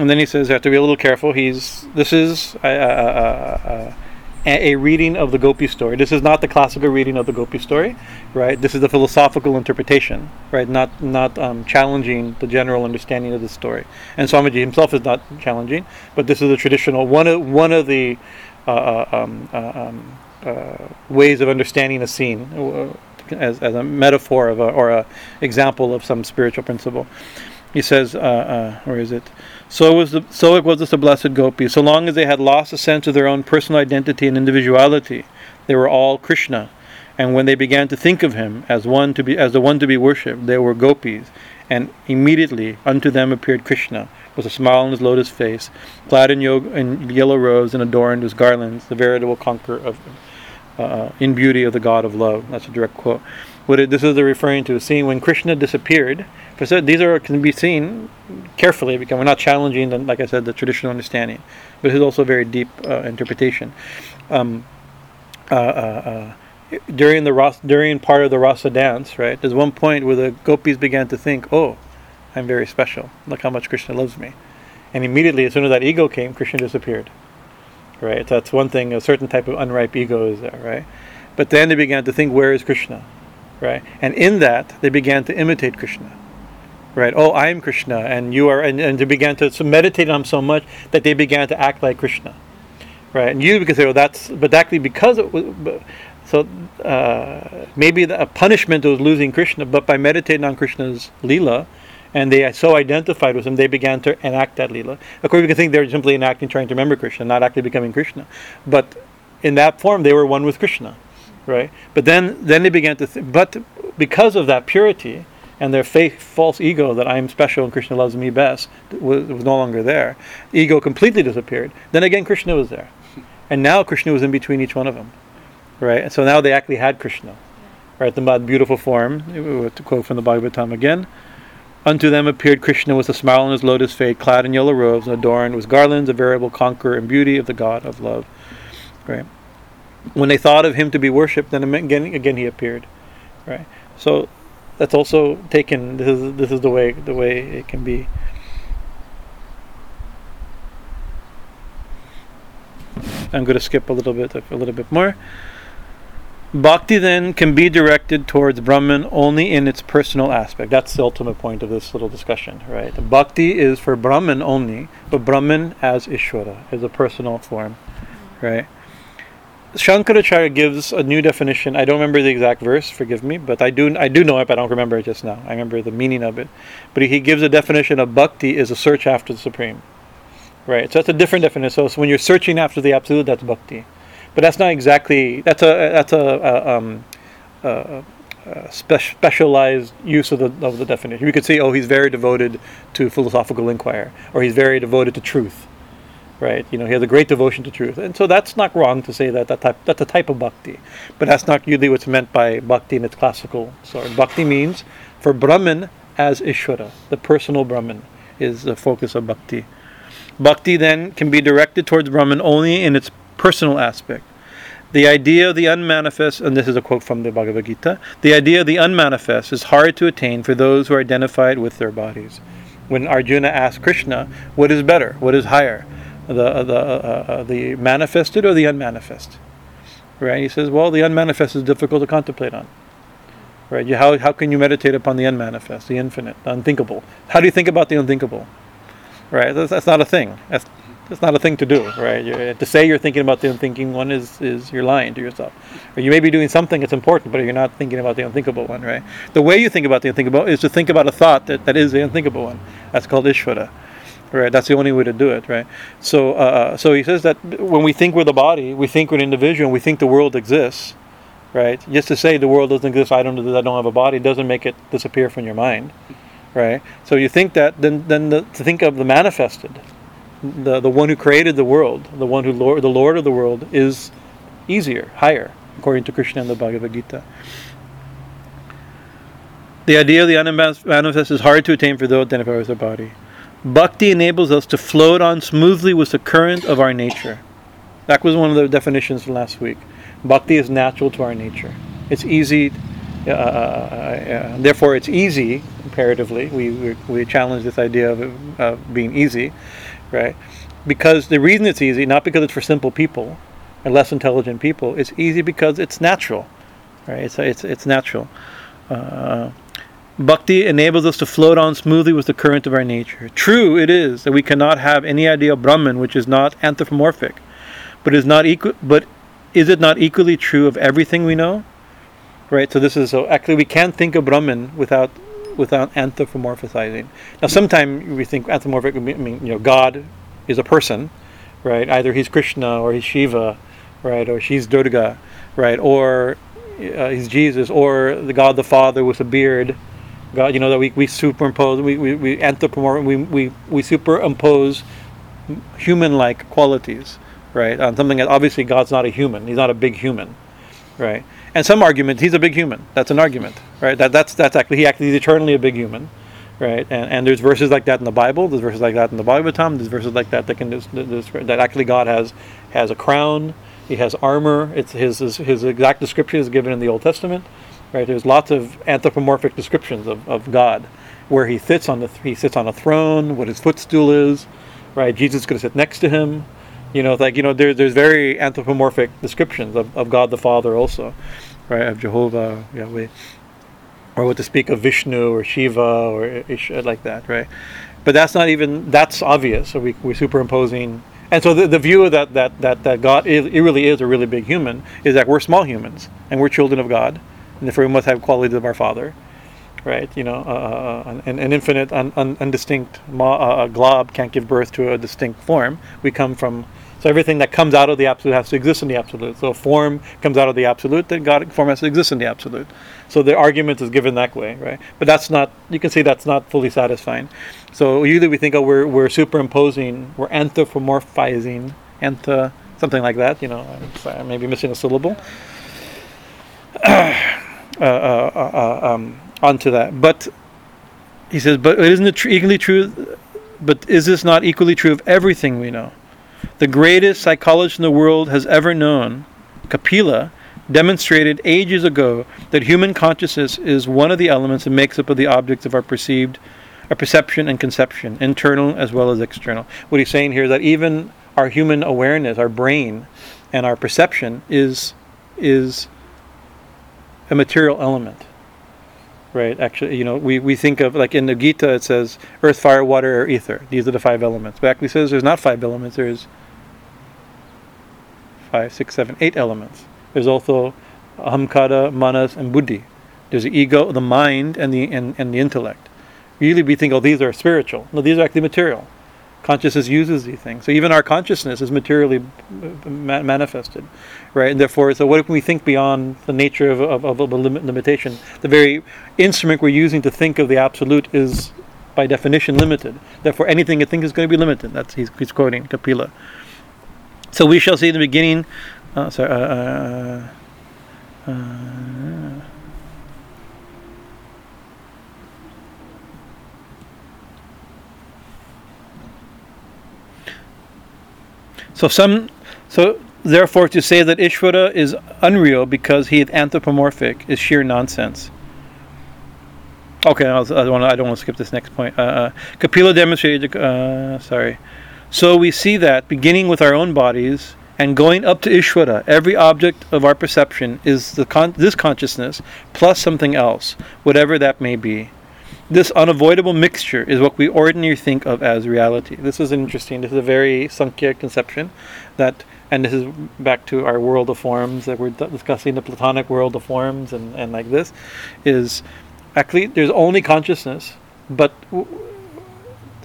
Speaker 1: And then he says, you have to be a little careful. He's this is a, a, a, a, reading of the Gopi story. This is not the classical reading of the Gopi story, right? This is the philosophical interpretation, right? Not not um, challenging the general understanding of the story. And Swamiji himself is not challenging, but this is the traditional one of one of the uh, uh um, uh, um, uh, ways of understanding a scene uh, as, as a metaphor of a, or a example of some spiritual principle. He says, uh, uh, where is it? So was the so it was the blessed gopi. So long as they had lost a sense of their own personal identity and individuality, they were all Krishna. And when they began to think of him as one to be as the one to be worshipped, they were gopis. And immediately unto them appeared Krishna, with a smile on his lotus face, clad in, yoga, in yellow robes and adorned with garlands, the veritable conqueror of uh, in beauty of the God of love. That's a direct quote. What it, this is referring to, seeing when Krishna disappeared. For so these are can be seen carefully because we're not challenging, the, like I said, the traditional understanding, but it's also a very deep uh, interpretation. Um, uh, uh, uh, during the Ras, during part of the rasa dance, right? There's one point where the gopis began to think, "Oh, I'm very special. Look how much Krishna loves me," and immediately, as soon as that ego came, Krishna disappeared. Right? That's one thing. A certain type of unripe ego is there, right? But then they began to think, "Where is Krishna?" Right? And in that, they began to imitate Krishna. Right? Oh, I am Krishna, and you are, and, and they began to meditate on him so much that they began to act like Krishna right? And you could say, well, that's, but actually because it was, so uh, maybe the, a punishment was losing Krishna, but by meditating on Krishna's lila, and they so identified with him, they began to enact that lila. Of course, we can think they're simply enacting, trying to remember Krishna, not actually becoming Krishna, but in that form, they were one with Krishna, right? But then, then they began to, th- but because of that purity, and their fake false ego that I am special and Krishna loves me best was, was no longer there. Ego completely disappeared. Then again, Krishna was there. And now Krishna was in between each one of them. Right? And so now they actually had Krishna. Right? The beautiful form, to quote from the Bhagavatam again. Unto them appeared Krishna with a smile on his lotus face, clad in yellow robes, and adorned with garlands, a variable conqueror and beauty of the God of love. Right? When they thought of him to be worshipped, then again, again he appeared. Right? So that's also taken. This is this is the way the way it can be. I'm going to skip a little bit, a little bit more. Bhakti then can be directed towards Brahman only in its personal aspect. That's the ultimate point of this little discussion, right? Bhakti is for Brahman only, but Brahman as Ishvara is a personal form, right? Shankaracharya gives a new definition. I don't remember the exact verse, forgive me, but I do I do know it, but I don't remember it just now. I remember the meaning of it. But he gives a definition of bhakti is a search after the supreme. Right. So that's a different definition. So, so when you're searching after the absolute, that's bhakti. But that's not exactly that's a that's a, a, um, a, a spe- specialized use of the of the definition. You could say, oh, he's very devoted to philosophical inquiry, or he's very devoted to truth, right? You know, he has a great devotion to truth, and so that's not wrong to say that that type that's a type of bhakti, but that's not usually what's meant by bhakti in its classical sort. Bhakti means for Brahman as Ishvara, the personal Brahman, is the focus of bhakti. Bhakti then can be directed towards Brahman only in its personal aspect. The idea of the unmanifest, and this is a quote from the Bhagavad Gita, the idea of the unmanifest is hard to attain for those who are identified with their bodies. When Arjuna asked Krishna, what is better, what is higher, the, the, uh, uh, the manifested or the unmanifest? Right? He says, well, the unmanifest is difficult to contemplate on. Right? You, how, how can you meditate upon the unmanifest, the infinite, the unthinkable? How do you think about the unthinkable? right? That's, that's not a thing. That's that's not a thing to do, right? You're, to say you're thinking about the unthinking one is is you're lying to yourself. Or you may be doing something that's important, but you're not thinking about the unthinkable one, right? The way you think about the unthinkable is to think about a thought that, that is the unthinkable one. That's called ishvara, right? That's the only way to do it, right? So uh, so he says that when we think we're the body, we think we're an individual, we think the world exists, right? Just to say the world doesn't exist, I don't I don't have a body, doesn't make it disappear from your mind right? So you think that then then the, to think of the manifested, the the one who created the world, the one who lord the Lord of the world is easier, higher, according to Krishna and the Bhagavad Gita. The idea of the unmanifest is hard to attain for those identified with the body. Bhakti enables us to float on smoothly with the current of our nature. That was one of the definitions from last week. Bhakti is natural to our nature. It's easy uh, uh, uh, therefore, it's easy comparatively. We, we, we challenge this idea of uh, being easy, right? Because the reason it's easy, not because it's for simple people and less intelligent people, it's easy because it's natural, right? It's it's it's natural. Uh, Bhakti enables us to float on smoothly with the current of our nature. True, it is that we cannot have any idea of Brahman which is not anthropomorphic, but is not equal. But is it not equally true of everything we know? right? So this is so actually we can't think of Brahman without without anthropomorphizing. Now, sometimes we think anthropomorphic. I mean, you know, God is a person, right? Either he's Krishna or he's Shiva, right? Or she's Durga, right? Or uh, he's Jesus, or the God the Father with a beard. God, you know that we, we superimpose, we we we anthropomorph, we we we superimpose human-like qualities, right? On something that obviously God's not a human. He's not a big human, right? And some argument, he's a big human. That's an argument, right? That that's that's actually he actually he's eternally a big human, right? And, and there's verses like that in the Bible. There's verses like that in the Bible, Tom. There's verses like that that can that actually God has has a crown. He has armor. It's his his, his exact description is given in the Old Testament, right? There's lots of anthropomorphic descriptions of, of God, where he sits on the he sits on a throne, what his footstool is, right? Jesus is going to sit next to him. You know, like you know, there, there's very anthropomorphic descriptions of, of God the Father also, right? Of Jehovah, Yahweh, or what to speak of Vishnu or Shiva or Ish, like that, right? But that's not even that's obvious. So we, we're superimposing, and so the, the view that that that that God is it really is a really big human is that we're small humans and we're children of God, and therefore we must have qualities of our Father right? You know, uh, uh an, an, infinite, un, un, undistinct mo- uh, glob can't give birth to a distinct form. We come from so everything that comes out of the absolute has to exist in the absolute. So form comes out of the absolute, then God form has to exist in the absolute. So the argument is given that way, right? But that's not. You can see that's not fully satisfying. So usually we think, oh, we're we're superimposing, we're anthropomorphizing, antha, something like that. You know, I'm maybe missing a syllable. Uh, uh, uh, uh, um, onto that. But he says, but isn't it tr- equally true? But is this not equally true of everything we know? The greatest psychologist in the world has ever known, Kapila, demonstrated ages ago that human consciousness is one of the elements that makes up of the objects of our perceived, our perception and conception, internal as well as external. What he's saying here is that even our human awareness, our brain, and our perception is is a material element right? Actually, you know, we, we think of like in the Gita it says earth, fire, water, air, ether. These are the five elements. But actually says there's not five elements. There's five, six, seven, eight elements. There's also ahamkara, manas, and buddhi. There's the ego, the mind, and the and, and the intellect. Usually we think, oh, these are spiritual. No, these are actually material consciousness uses these things. So even our consciousness is materially ma- manifested, right? And therefore, so what if we think beyond the nature of, of, of a limit limitation? The very instrument we're using to think of the absolute is, by definition, limited. Therefore, anything you think is going to be limited. That's he's, he's quoting Kapila. So we shall see in the beginning. Uh, sorry. Uh, uh, uh So some, so therefore, to say that Ishvara is unreal because he is anthropomorphic is sheer nonsense. Okay, I, was, I, don't, want to, skip this next point. Uh, uh, Kapila demonstrated. Sorry. So we see that beginning with our own bodies and going up to Ishvara, every object of our perception is con- this consciousness plus something else, whatever that may be. This unavoidable mixture is what we ordinarily think of as reality. This is interesting. This is a very Sankhya conception that, and this is back to our world of forms that we're discussing, the Platonic world of forms, and, and like this, is actually there's only consciousness, but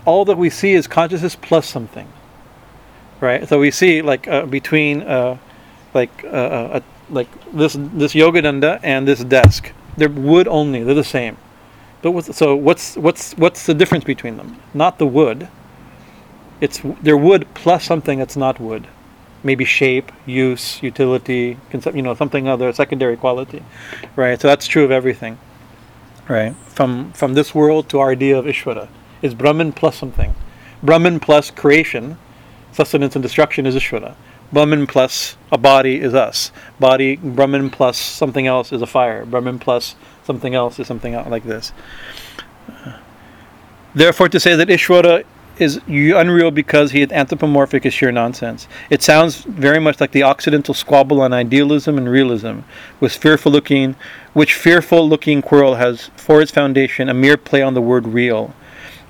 Speaker 1: all that we see is consciousness plus something. Right? So we see like uh, between uh, like uh, uh like this this yoga danda and this desk. They're wood only. They're the same but what's, so what's what's what's the difference between them? Not the wood. It's they're wood plus something that's not wood, maybe shape, use, utility, concept, you know, something other secondary quality, right? So that's true of everything, right? From from this world to our idea of Ishvara is Brahman plus something. Brahman plus creation, sustenance and destruction is Ishvara. Brahman plus a body is us. Body Brahman plus something else is a fire. Brahman plus something else is something else like this. Therefore, to say that Ishvara is unreal because he is anthropomorphic is sheer nonsense. It sounds very much like the Occidental squabble on idealism and realism, with fearful looking, which fearful looking quarrel has for its foundation a mere play on the word real.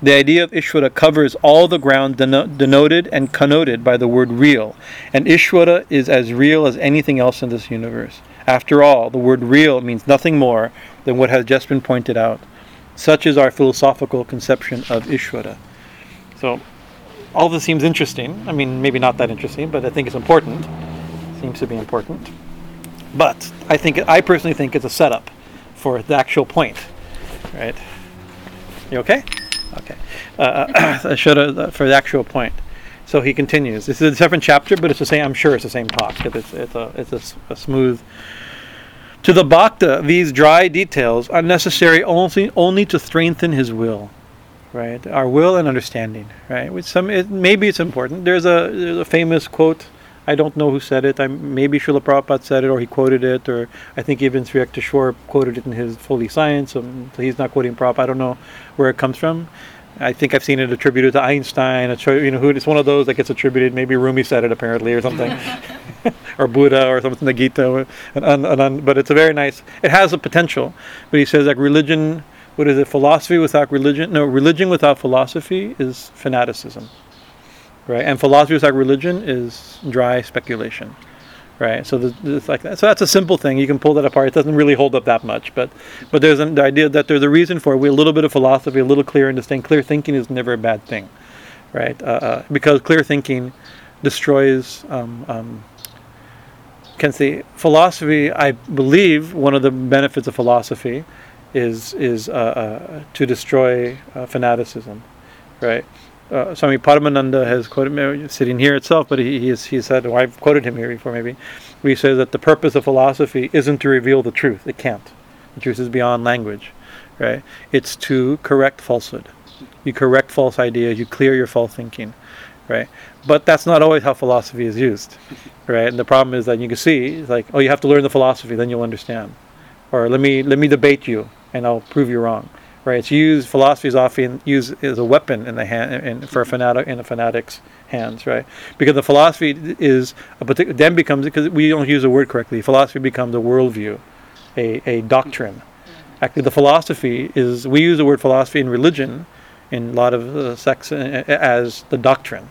Speaker 1: The idea of Ishvara covers all the ground denoted and connoted by the word real, and Ishvara is as real as anything else in this universe. After all, the word real means nothing more than what has just been pointed out. Such is our philosophical conception of Ishvara. So, all this seems interesting. I mean, maybe not that interesting, but I think it's important. Seems to be important. But I think I personally think it's a setup for the actual point. Right? You okay? Okay. Uh, uh should for the actual point. So he continues. This is a different chapter, but it's the same. I'm sure it's the same talk. It's, it's a it's a, a smooth To the Bhakta, these dry details are necessary only, only to strengthen his will, right? Our will and understanding, right? Which some it, maybe it's important. There's a there's a famous quote. I don't know who said it. I maybe Srila Prabhupada said it, or he quoted it, or I think even Sri Yukteswar quoted it in his Holy Science. So he's not quoting Prabhupada. I don't know where it comes from. I think I've seen it attributed to Einstein. You know, who it's one of those that gets attributed. Maybe Rumi said it apparently, or something, or Buddha, or something. The Gita, and, and, and, but it's a very nice. It has a potential, but he says like religion. What is it? Philosophy without religion? No, religion without philosophy is fanaticism, right? And philosophy without religion is dry speculation right? So it's like that. So that's a simple thing. You can pull that apart. It doesn't really hold up that much, but but there's an, the idea that there's a reason for it. We a little bit of philosophy, a little clear and distinct. Clear thinking is never a bad thing, right? Uh, uh, because clear thinking destroys. Um, um, can say philosophy. I believe one of the benefits of philosophy is is uh, uh to destroy uh, fanaticism, right? Uh, Swami Paramananda has quoted me, sitting here itself, but he, he, he said, I've quoted him here before maybe, where he says that the purpose of philosophy isn't to reveal the truth. It can't. The truth is beyond language, right? It's to correct falsehood. You correct false ideas. You clear your false thinking, right? But that's not always how philosophy is used, right? And the problem is that you can see, it's like, oh, you have to learn the philosophy, then you'll understand, or let me let me debate you, and I'll prove you wrong right? It's used. Philosophy is often used as a weapon in the hand in, for a fanatic in a fanatic's hands, right? Because the philosophy is a particular. Then becomes because we don't use the word correctly. Philosophy becomes a worldview, a a doctrine. Actually, the philosophy is we use the word philosophy in religion, in a lot of uh, sects uh, as the doctrine.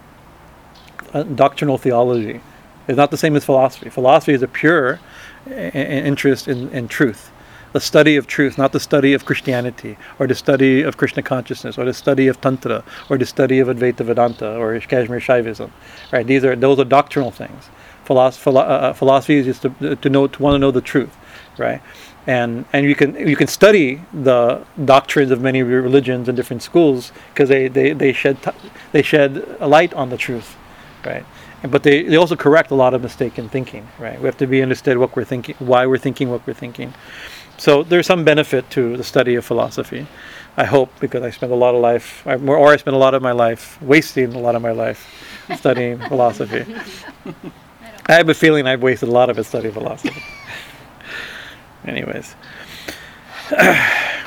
Speaker 1: Uh, doctrinal theology is not the same as philosophy. Philosophy is a pure uh, interest in, in truth the study of truth, not the study of Christianity, or the study of Krishna consciousness, or the study of Tantra, or the study of Advaita Vedanta, or Kashmir Shaivism. Right? These are those are doctrinal things. Philosophy, uh, uh, philosophy is just to, to know to want to know the truth, right? And and you can you can study the doctrines of many religions and different schools because they, they, they shed t- they shed a light on the truth, right? but they, they also correct a lot of mistaken thinking, right? We have to be understood what we're thinking, why we're thinking what we're thinking. So there's some benefit to the study of philosophy. I hope because I spent a lot of life, or I spent a lot of my life wasting a lot of my life studying philosophy. I have a feeling I've wasted a lot of it studying philosophy. Anyways,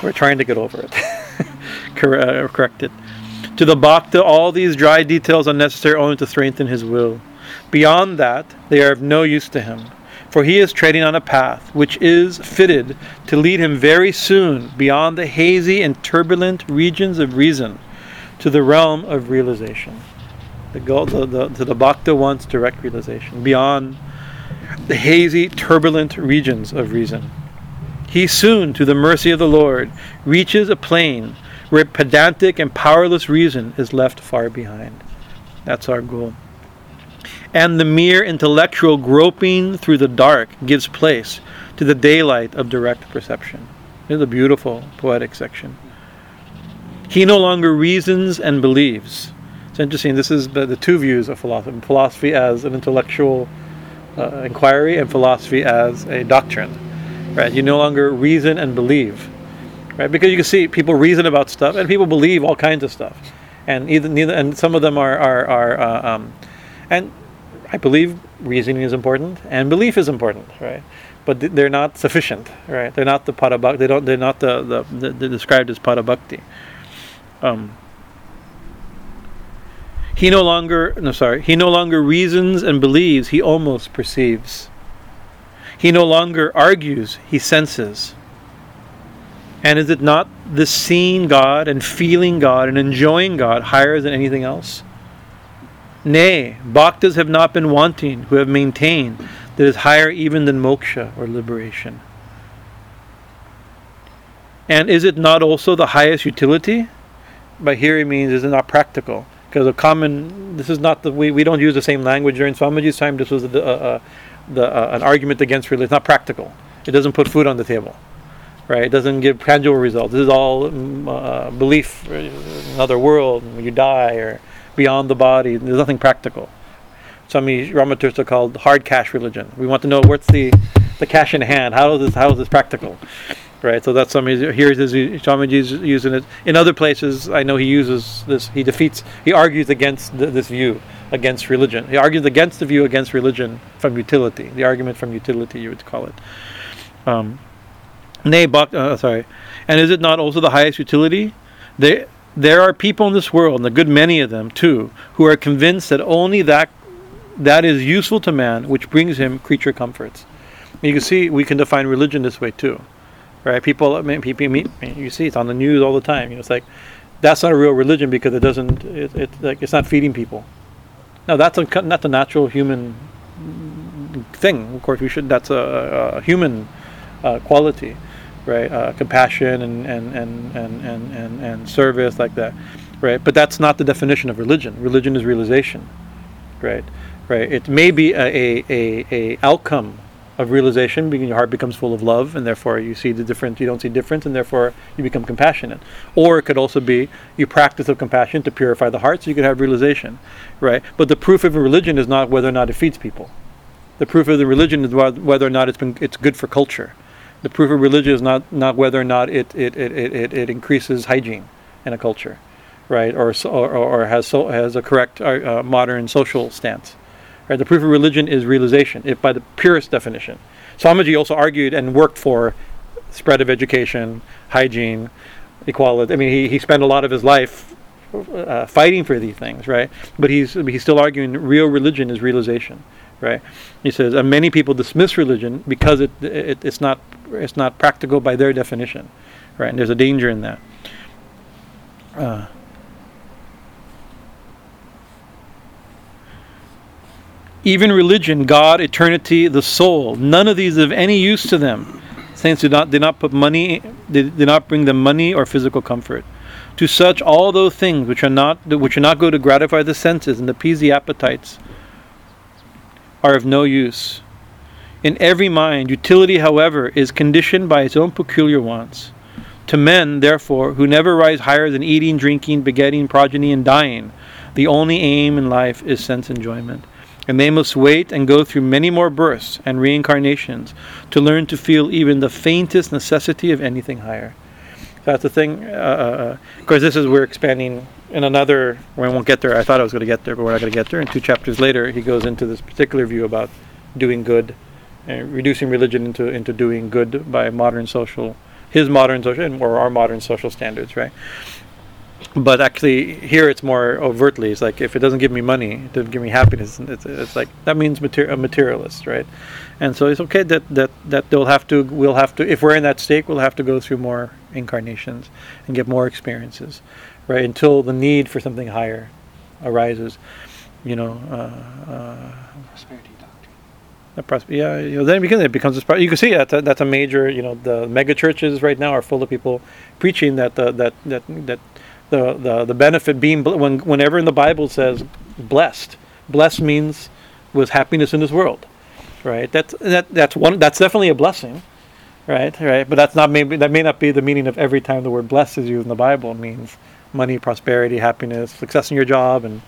Speaker 1: we're trying to get over it, uh, correct it. To the bhakta, all these dry details are necessary only to strengthen his will. Beyond that, they are of no use to him for he is treading on a path which is fitted to lead him very soon beyond the hazy and turbulent regions of reason to the realm of realization. The goal, the, the, to the bhakta wants direct realization beyond the hazy, turbulent regions of reason. He soon, to the mercy of the Lord, reaches a plane where pedantic and powerless reason is left far behind. That's our goal and the mere intellectual groping through the dark gives place to the daylight of direct perception. This is a beautiful poetic section. He no longer reasons and believes. It's interesting. This is the, the two views of philosophy: philosophy as an intellectual uh, inquiry, and philosophy as a doctrine. Right? You no longer reason and believe, right? Because you can see people reason about stuff, and people believe all kinds of stuff, and either neither, and some of them are are, are uh, um, and I believe reasoning is important and belief is important, right? But they're not sufficient, right? They're not the Para Bhakti. They don't. They're not the, the, the described as Para Bhakti. Um, he no longer no sorry he no longer reasons and believes he almost perceives he no longer argues he senses and is it not the seeing god and feeling god and enjoying god higher than anything else Nay, bhaktas have not been wanting who have maintained that is higher even than moksha or liberation. And is it not also the highest utility? By here he means is it not practical? Because a common, this is not the we, we don't use the same language during Swamiji's time. This was a, a, a, the, an argument against religion. It's not practical. It doesn't put food on the table, right? It doesn't give tangible results. This is all mm, uh, belief, another world you die, or beyond the body. There's nothing practical. Swami Ramatirtha called hard cash religion. We want to know what's the the cash in hand. How is this? How is this practical? Right. So that's something. Here is Swamiji's using it. In other places, I know he uses this. He defeats. He argues against th- this view against religion. He argues against the view against religion from utility. The argument from utility, you would call it. Um, nay, but, uh, sorry. And is it not also the highest utility? There, there are people in this world, and a good many of them too, who are convinced that only that that is useful to man, which brings him creature comforts. You can see we can define religion this way too, right? People, I mean, people meet, you see it's on the news all the time. You know, it's like that's not a real religion because it doesn't, it, it like it's not feeding people. No, that's a, not the natural human thing. Of course, we should. That's a, a human uh, quality, right? Uh, compassion and and, and, and, and, and and service like that, right? But that's not the definition of religion. Religion is realization, right? Right. It may be a, a, a, a outcome of realization because your heart becomes full of love and therefore you see the difference you don't see difference and therefore you become compassionate or it could also be you practice of compassion to purify the heart so you can have realization right but the proof of a religion is not whether or not it feeds people the proof of the religion is whether or not it's been it's good for culture the proof of religion is not not whether or not it it, it, it, it increases hygiene in a culture right or or, or has so, has a correct uh, modern social stance Right? The proof of religion is realization, if by the purest definition. Swamiji also argued and worked for spread of education, hygiene, equality. I mean, he, he spent a lot of his life uh, fighting for these things, right? But he's he's still arguing real religion is realization, right? He says and many people dismiss religion because it, it it's not it's not practical by their definition, right? And there's a danger in that. Uh, even religion, God, eternity, the soul. None of these of any use to them. Saints do not did not put money did, did not bring them money or physical comfort. To such all those things which are not which are not go to gratify the senses and appease the appetites are of no use. In every mind, utility, however, is conditioned by its own peculiar wants. To men, therefore, who never rise higher than eating, drinking, begetting, progeny, and dying, the only aim in life is sense enjoyment and they must wait and go through many more births and reincarnations to learn to feel even the faintest necessity of anything higher. That's the thing. Uh, uh, course, this is we're expanding in another. We won't get there. I thought I was going to get there, but we're not going to get there. And two chapters later, he goes into this particular view about doing good, and reducing religion into into doing good by modern social, his modern social, or our modern social standards, right? but actually here it's more overtly it's like if it doesn't give me money it doesn't give me happiness it's, it's like that means mater- a materialist right and so it's okay that that that they'll have to we'll have to if we're in that state we'll have to go through more incarnations and get more experiences right? Until the need for something higher arises you know uh, uh, prosperity doctrine. yeah, you know, then because it becomes a, you can see that that's a major, you know, the mega churches right now are full of people preaching that the, that that that the, the, the benefit being when, whenever in the Bible says blessed, blessed means with happiness in this world, right? That's that that's one that's definitely a blessing, right? Right, but that's not maybe that may not be the meaning of every time the word blessed is used in the Bible. It means money, prosperity, happiness, success in your job, and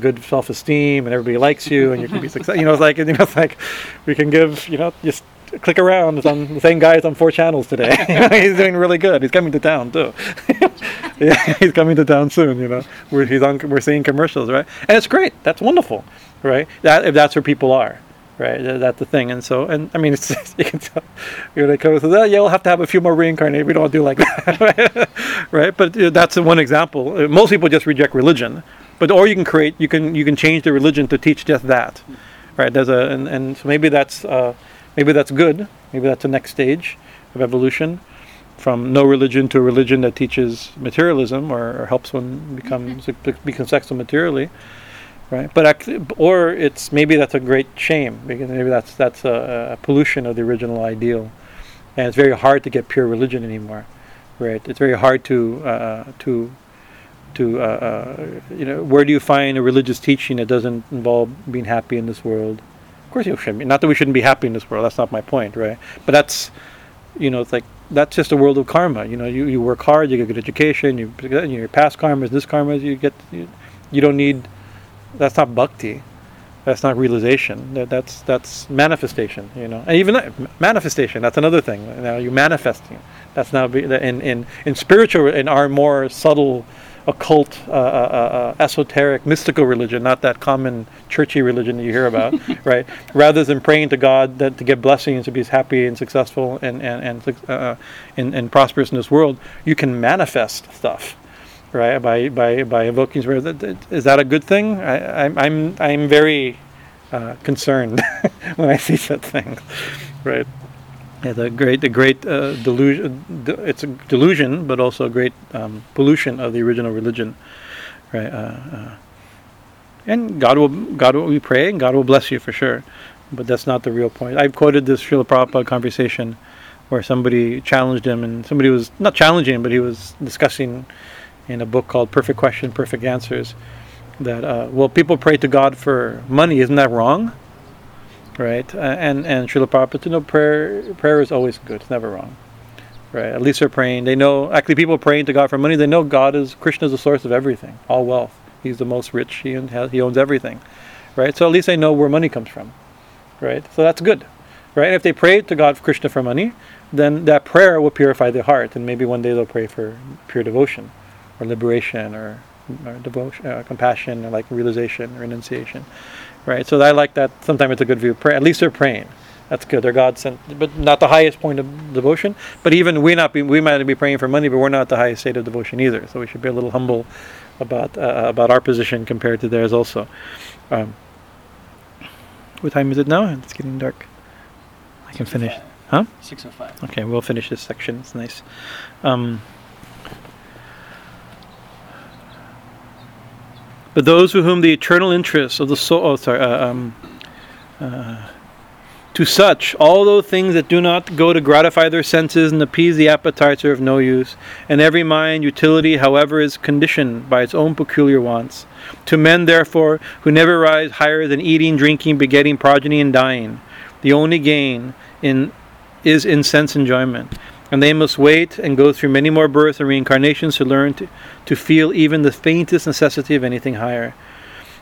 Speaker 1: good self-esteem, and everybody likes you, and you can be successful. You know, it's like you know, it's like we can give you know just click around. It's on the same guy is on four channels today. he's doing really good. He's coming to town too. yeah, he's coming to town soon. You know, we're he's on. We're seeing commercials, right? And it's great. That's wonderful, right? That if that's where people are, right? That's the thing. And so, and I mean, it's you can tell you're to that. Yeah, we'll have to have a few more reincarnated. We don't do like that, right? But that's one example. Uh, most people just reject religion, but or you can create. You can you can change the religion to teach just that, right? There's a and, and so maybe that's. Uh, Maybe that's good. Maybe that's the next stage of evolution from no religion to a religion that teaches materialism or, or helps one become mm-hmm. become successful materially, right? But or it's maybe that's a great shame because maybe that's that's a, a, pollution of the original ideal, and it's very hard to get pure religion anymore, right? It's very hard to uh, to to uh, uh, you know where do you find a religious teaching that doesn't involve being happy in this world? Of course you should. Not that we shouldn't be happy in this world. That's not my point, right? But that's, you know, it's like that's just a world of karma. You know, you, you work hard, you get good education, you your past karmas, this karma, you get you, you don't need. That's not bhakti, That's not realization. That, that's that's manifestation. You know, and even that, manifestation. That's another thing. Now you're manifesting. That's now be- in in in spiritual in our more subtle occult, uh, uh, uh, esoteric, mystical religion, not that common churchy religion that you hear about, right? Rather than praying to God that to get blessings to be happy and successful and and and, uh, and, and prosperous in this world, you can manifest stuff, right? By by by invoking spirit. Is that a good thing? I, I'm I'm I'm very uh, concerned when I see such things, right? Yeah, the great, the great uh, delusion. It's a delusion, but also a great um, pollution of the original religion, right? Uh, uh, and God will, God will, we pray, and God will bless you for sure, but that's not the real point. I've quoted this Srila Prabhupada conversation where somebody challenged him, and somebody was not challenging, but he was discussing in a book called Perfect Question, Perfect Answers, that uh, well, people pray to God for money. Isn't that wrong? right? Uh, and and Srila Prabhupada, you know, prayer prayer is always good. It's never wrong, right? At least they're praying. They know actually people praying to God for money. They know God is Krishna is the source of everything, all wealth. He's the most rich. He has, he owns everything, right? So at least they know where money comes from, right? So that's good, right? And if they pray to God Krishna for money, then that prayer will purify their heart, and maybe one day they'll pray for pure devotion, or liberation, or, or devotion, uh, compassion, or like realization, or renunciation right? So I like that. Sometimes it's a good view. Pray, at least they're praying. That's good. They're God sent, but not the highest point of devotion. But even we not be, we might be praying for money, but we're not the highest state of devotion either. So we should be a little humble about uh, about our position compared to theirs also. Um, what time is it now? It's getting dark. I can finish. Huh?
Speaker 2: Six oh five.
Speaker 1: Okay, we'll finish this section. It's nice. Um, But those for whom the eternal interests of the soul, oh, sorry, uh, um, uh, to such, all those things that do not go to gratify their senses and appease the appetites are of no use, and every mind utility, however, is conditioned by its own peculiar wants. To men, therefore, who never rise higher than eating, drinking, begetting progeny, and dying, the only gain in is in sense enjoyment and they must wait and go through many more births and reincarnations to learn to, to feel even the faintest necessity of anything higher.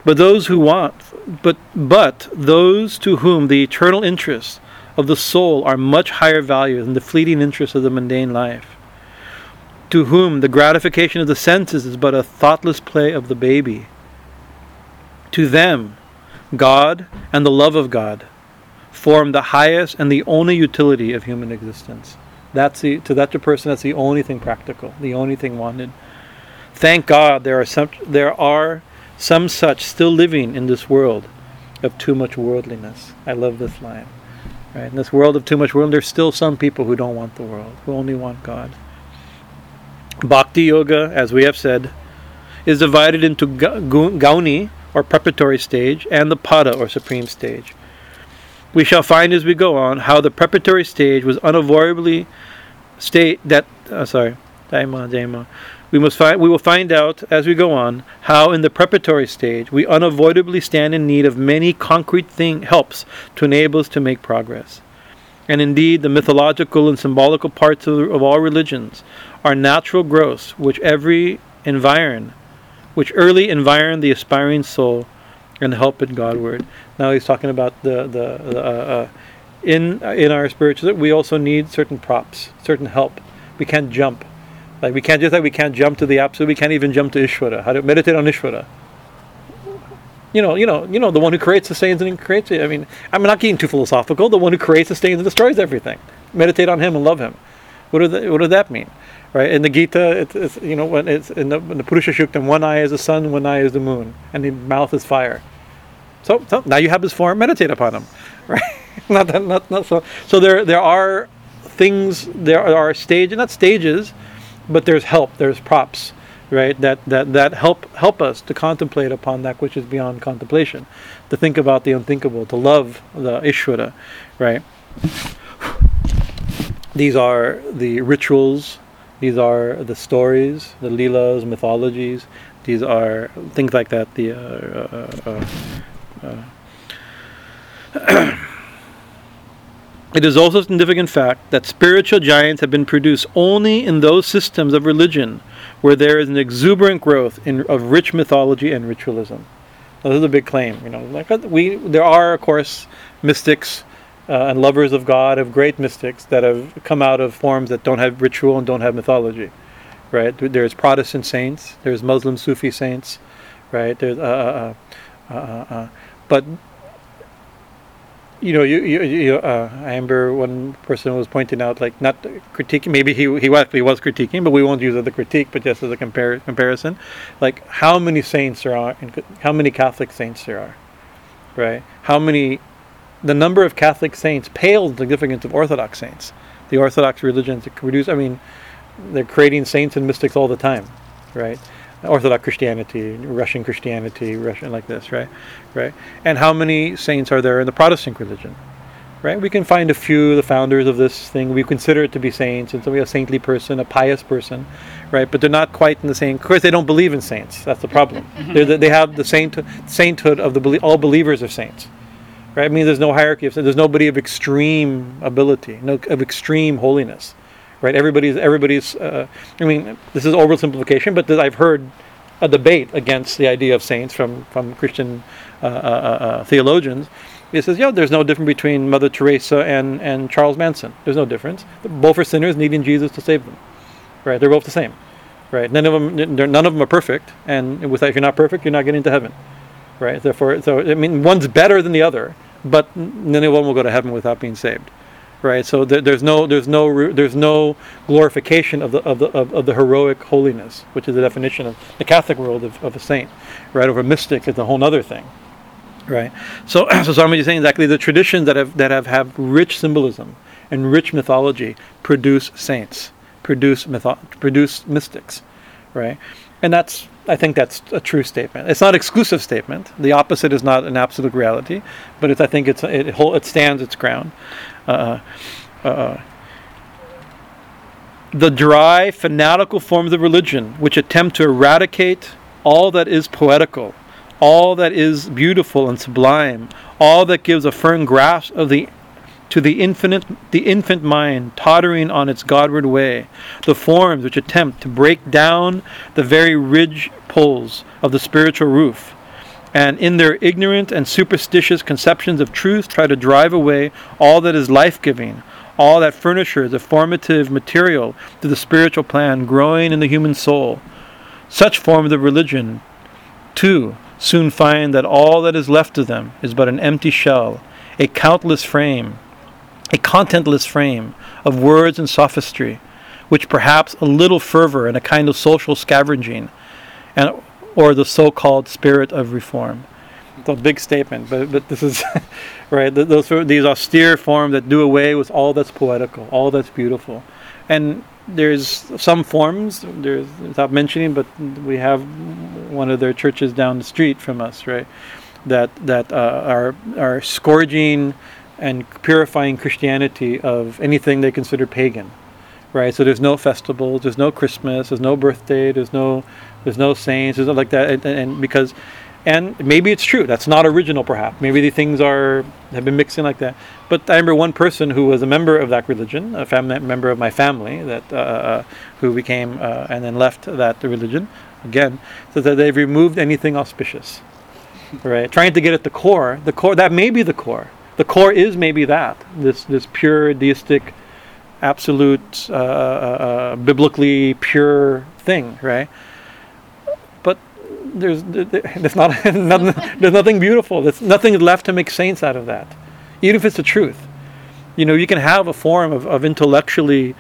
Speaker 1: But those who want, but but those to whom the eternal interests of the soul are much higher value than the fleeting interests of the mundane life, to whom the gratification of the senses is but a thoughtless play of the baby, to them, God and the love of God form the highest and the only utility of human existence. That's the to that person that's the only thing practical, the only thing wanted. Thank God there are some there are some such still living in this world of too much worldliness. I love this line. Right? In this world of too much world, there's still some people who don't want the world, who only want God. Bhakti Yoga, as we have said, is divided into Gauni, or preparatory stage, and the Para, or supreme stage. We shall find as we go on how the preparatory stage was unavoidably state that uh, sorry, daima daima. We must find we will find out as we go on how in the preparatory stage we unavoidably stand in need of many concrete thing helps to enable us to make progress. And indeed, the mythological and symbolical parts of, of all religions are natural growths which every environ, which early environ the aspiring soul and help it Godward. Now he's talking about the the, the uh, uh, in in our spiritual. We also need certain props, certain help. We can't jump, like we can't just like we can't jump to the absolute. We can't even jump to Ishvara. How to meditate on Ishvara. You know, you know, you know, the one who creates, sustains, and creates. I mean, I'm not getting too philosophical. The one who creates, sustains, and destroys everything. Meditate on Him and love Him. What, do that, what does that mean? Right in the Gita, it's, it's you know when it's in the, in the Purusha Suktam, one eye is the sun, one eye is the moon, and the mouth is fire. So, so now you have this form. Meditate upon them, right? not that, not not so. So there there are things. There are stages, not stages, but there's help. There's props, right? That that that help help us to contemplate upon that which is beyond contemplation, to think about the unthinkable, to love the Ishvara, right? These are the rituals. These are the stories, the leelas, mythologies. These are things like that. The uh, uh, uh, uh, it is also a significant fact that spiritual giants have been produced only in those systems of religion where there is an exuberant growth in, of rich mythology and ritualism. This is a big claim. You know, like we there are of course mystics uh, and lovers of God, of great mystics that have come out of forms that don't have ritual and don't have mythology, right? There's Protestant saints, there's Muslim Sufi saints, right? There's uh, uh, uh, uh, uh but you know, you, you, you uh, I remember one person was pointing out, like, not critiquing, maybe he, he actually was critiquing, but we won't use it as a critique, but just as a compar- comparison. Like, how many saints there are, and how many Catholic saints there are, right? How many, the number of Catholic saints pales the significance of Orthodox saints. The Orthodox religions produce, I mean, they're creating saints and mystics all the time, right? Orthodox Christianity, Russian Christianity, Russian like this, right? Right? And how many saints are there in the Protestant religion? Right? We can find a few, the founders of this thing, we consider it to be saints, and so we a saintly person, a pious person, right? But they're not quite in the same. Of course, they don't believe in saints. That's the problem. the, they have the saint, sainthood of the all believers are saints, right? I mean, there's no hierarchy of There's nobody of extreme ability, no of extreme holiness right? Everybody's everybody's. Uh, I mean, this is oversimplification, but I've heard a debate against the idea of saints from from Christian uh, uh, uh, uh theologians. He says, yeah, there's no difference between Mother Teresa and, and Charles Manson. There's no difference. Both are sinners needing Jesus to save them. Right? They're both the same. Right? None of them, none of them are perfect. And without, if you're not perfect, you're not getting to heaven. Right? Therefore, so I mean, one's better than the other, but of one will go to heaven without being saved right? So there, there's no there's no there's no glorification of the of the of, of, the heroic holiness, which is the definition of the Catholic world of, of a saint, right? A mystic is a whole other thing, right? So so Swamiji is saying exactly the traditions that have that have have rich symbolism and rich mythology produce saints, produce mytho- produce mystics, right? And that's I think that's a true statement. It's not exclusive statement. The opposite is not an absolute reality, but it's, I think it's it, it stands its ground. Uh, uh, the dry, fanatical forms of religion which attempt to eradicate all that is poetical, all that is beautiful and sublime, all that gives a firm grasp of the to the infinite the infant mind tottering on its godward way, the forms which attempt to break down the very ridge poles of the spiritual roof, and in their ignorant and superstitious conceptions of truth try to drive away all that is life giving, all that furnishes a formative material to the spiritual plan growing in the human soul. Such forms of religion, too, soon find that all that is left of them is but an empty shell, a countless frame, a contentless frame of words and sophistry, which perhaps a little fervor and a kind of social scavenging, and or the so-called spirit of reform. A big statement, but but this is right. Those these austere forms that do away with all that's poetical, all that's beautiful, and there's some forms. There's without mentioning, but we have one of their churches down the street from us, right? That that uh, are are scourging and purifying Christianity of anything they consider pagan, right? So there's no festivals, there's no Christmas, there's no birthday, there's no there's no saints, there's like that, and, and, because, and maybe it's true. That's not original, perhaps. Maybe the things are have been mixing like that. But I remember one person who was a member of that religion, a family member of my family, that uh, uh, who became uh, and then left that religion again, so that they've removed anything auspicious, right? Trying to get at the core. The core that may be the core. The core is maybe that this this pure deistic, absolute, uh, uh, uh, biblically pure thing, right? But there's there's not nothing, there's nothing beautiful. There's nothing left to make saints out of that, even if it's the truth. You know, you can have a form of, of intellectually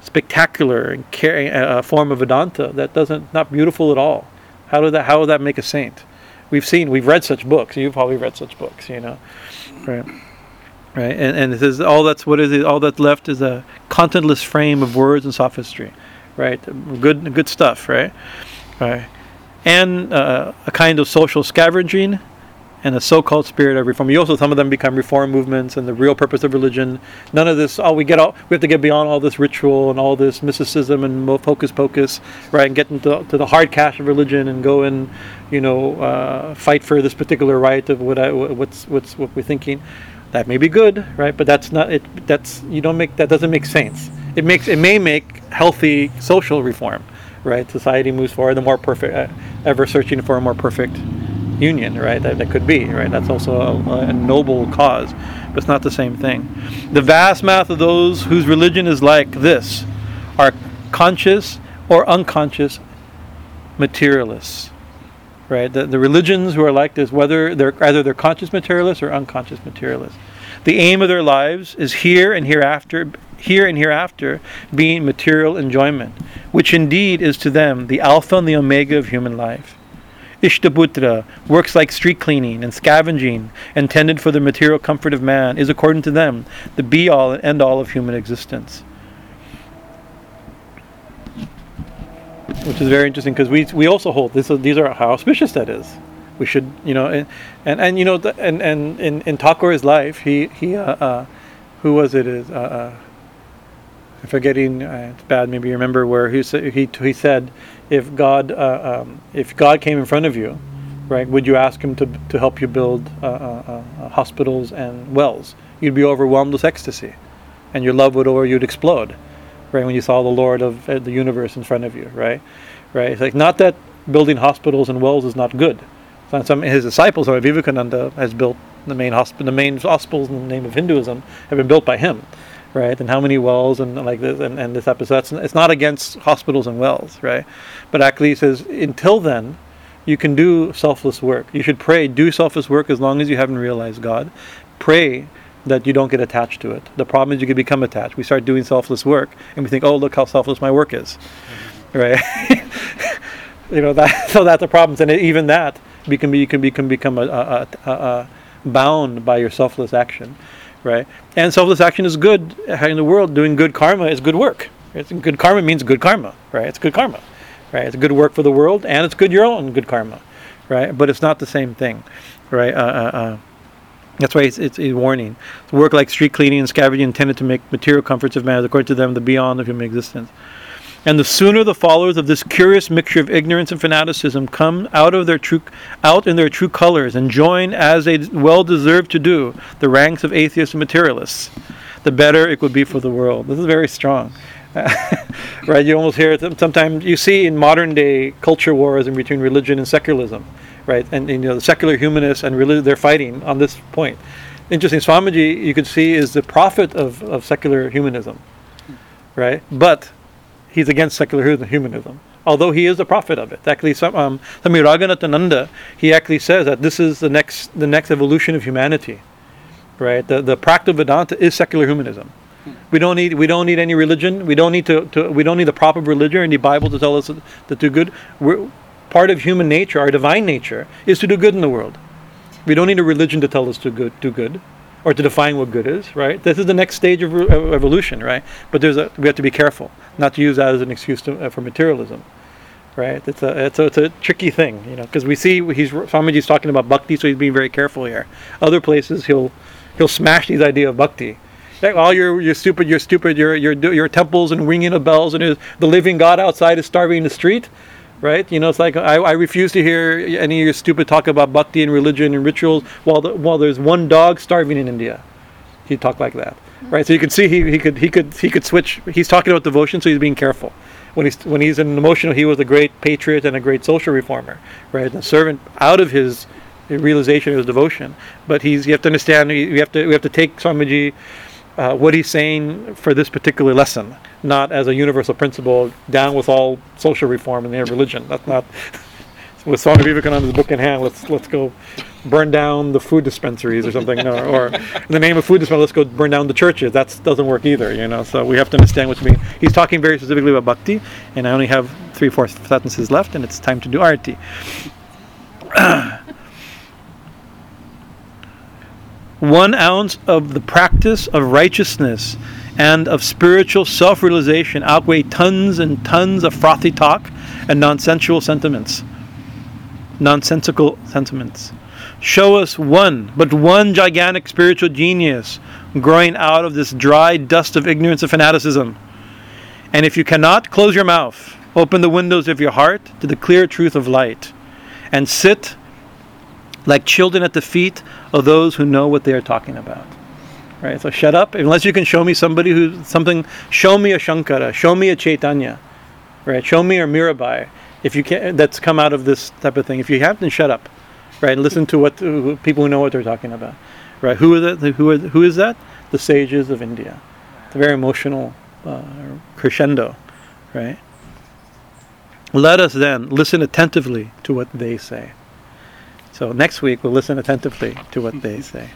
Speaker 1: spectacular and carry a form of Vedanta that doesn't not beautiful at all. How did that how would that make a saint? We've seen we've read such books. You've probably read such books, you know, right? Right, and and it says all that's what is it? All that's left is a contentless frame of words and sophistry, right? Good good stuff, right? Right and uh, a kind of social scavenging and a so-called spirit of reform. You also some of them become reform movements and the real purpose of religion. None of this. Oh, we get all. We have to get beyond all this ritual and all this mysticism and hocus pocus, right? And get into to the hard cash of religion and go and, you know, uh, fight for this particular right of what I, what's what's what we're thinking. That may be good, right? But that's not it. That's you don't make that doesn't make sense. It makes it may make healthy social reform right? Society moves forward, the more perfect, uh, ever searching for a more perfect union, right? That, that could be, right? That's also a, a noble cause, but it's not the same thing. The vast mass of those whose religion is like this are conscious or unconscious materialists, right? The, the religions who are like this, whether they're either they're conscious materialists or unconscious materialists. The aim of their lives is here and hereafter, here and hereafter, being material enjoyment, which indeed is to them the alpha and the omega of human life. Ishtapurta, works like street cleaning and scavenging, intended for the material comfort of man, is according to them the be all and end all of human existence. Which is very interesting because we, we also hold this. These are how auspicious that is. We should, you know, and and, and you know, and and in in Thakur's life, he he, uh, uh, who was it? Is uh, uh, I'm forgetting. Uh, it's bad. Maybe you remember where he he he said, if God uh, um, if God came in front of you, right, would you ask him to to help you build uh, uh, uh, hospitals and wells? You'd be overwhelmed with ecstasy, and your love would or you'd explode, right, when you saw the Lord of uh, the universe in front of you, right, right. It's like not that building hospitals and wells is not good. So some his disciples, or Vivekananda, has built the main hospital, the main hospitals in the name of Hinduism have been built by him right? And how many wells and like this and, and this episode. So it's not against hospitals and wells, right? But actually, says until then, you can do selfless work. You should pray, do selfless work as long as you haven't realized God. Pray that you don't get attached to it. The problem is you can become attached. We start doing selfless work and we think, oh, look how selfless my work is, right? you know that. So that's the problem. And even that, you can be, you can, be, can become a, a, a, a bound by your selfless action right? And selfless action is good in the world. Doing good karma is good work. It's good karma means good karma, right? It's good karma, right? It's good work for the world, and it's good your own good karma, right? But it's not the same thing, right? Uh, uh, uh. That's why it's, it's a warning. Work like street cleaning and scavenging intended to make material comforts of man, according to them, the beyond of human existence. And the sooner the followers of this curious mixture of ignorance and fanaticism come out of their true out in their true colors and join as they well deserve to do the ranks of atheists and materialists, the better it would be for the world. This is very strong. right? You almost hear it sometimes you see in modern day culture wars in between religion and secularism, right? And, and you know the secular humanists and religion they're fighting on this point. Interesting, Swamiji you could see is the prophet of, of secular humanism, right? But he's against secular humanism, although he is a prophet of it. Actually, some, um, Ranganathananda, he actually says that this is the next the next evolution of humanity, right? The the Practical Vedanta is secular humanism. We don't need we don't need any religion. We don't need to, to we don't need the proper religion or any Bible to tell us to do good. We're, part of human nature, our divine nature, is to do good in the world. We don't need a religion to tell us to good, do good or to define what good is, right? This is the next stage of, re- evolution, right? But there's a, we have to be careful not to use that as an excuse to, uh, for materialism, right? It's a it's a, it's a tricky thing, you know, because we see he's Swamiji's talking about bhakti, so he's being very careful here. Other places he'll he'll smash these idea of bhakti. Like, oh, you're you're stupid, you're stupid, your your your temples and ringing of bells and the living God outside is starving in the street right? You know, it's like I, I refuse to hear any of your stupid talk about bhakti and religion and rituals while the, while there's one dog starving in India. He talked like that, right? So you can see he, he could he could he could switch. He's talking about devotion, so he's being careful. When he's when he's in emotional, he was a great patriot and a great social reformer, right? A servant out of his realization of his devotion. But he's you have to understand. We have to we have to take Swamiji uh, what he's saying for this particular lesson, not as a universal principle. Down with all social reform and their religion. That's not. with Swami Vivekananda's book in hand, let's let's go burn down the food dispensaries or something, or in the name of food dispensary, let's go burn down the churches. That doesn't work either, you know. So we have to understand what you mean. He's talking very specifically about bhakti, and I only have three, four sentences left, and it's time to do arati. one ounce of the practice of righteousness and of spiritual self realization outweigh tons and tons of frothy talk and nonsensical sentiments. Nonsensical sentiments. Show us one, but one gigantic spiritual genius growing out of this dry dust of ignorance and fanaticism. And if you cannot, close your mouth, open the windows of your heart to the clear truth of light, and sit like children at the feet of those who know what they are talking about. Right? So shut up unless you can show me somebody who something show me a Shankara, show me a Chaitanya, right? Show me a Mirabai if you can that's come out of this type of thing. If you have then shut up. right? And listen to what who, people who know what they're talking about, right? Who are the who are who is that? The sages of India. It's a very emotional uh, crescendo, right? Let us then listen attentively to what they say. So next week we'll listen attentively to what they say.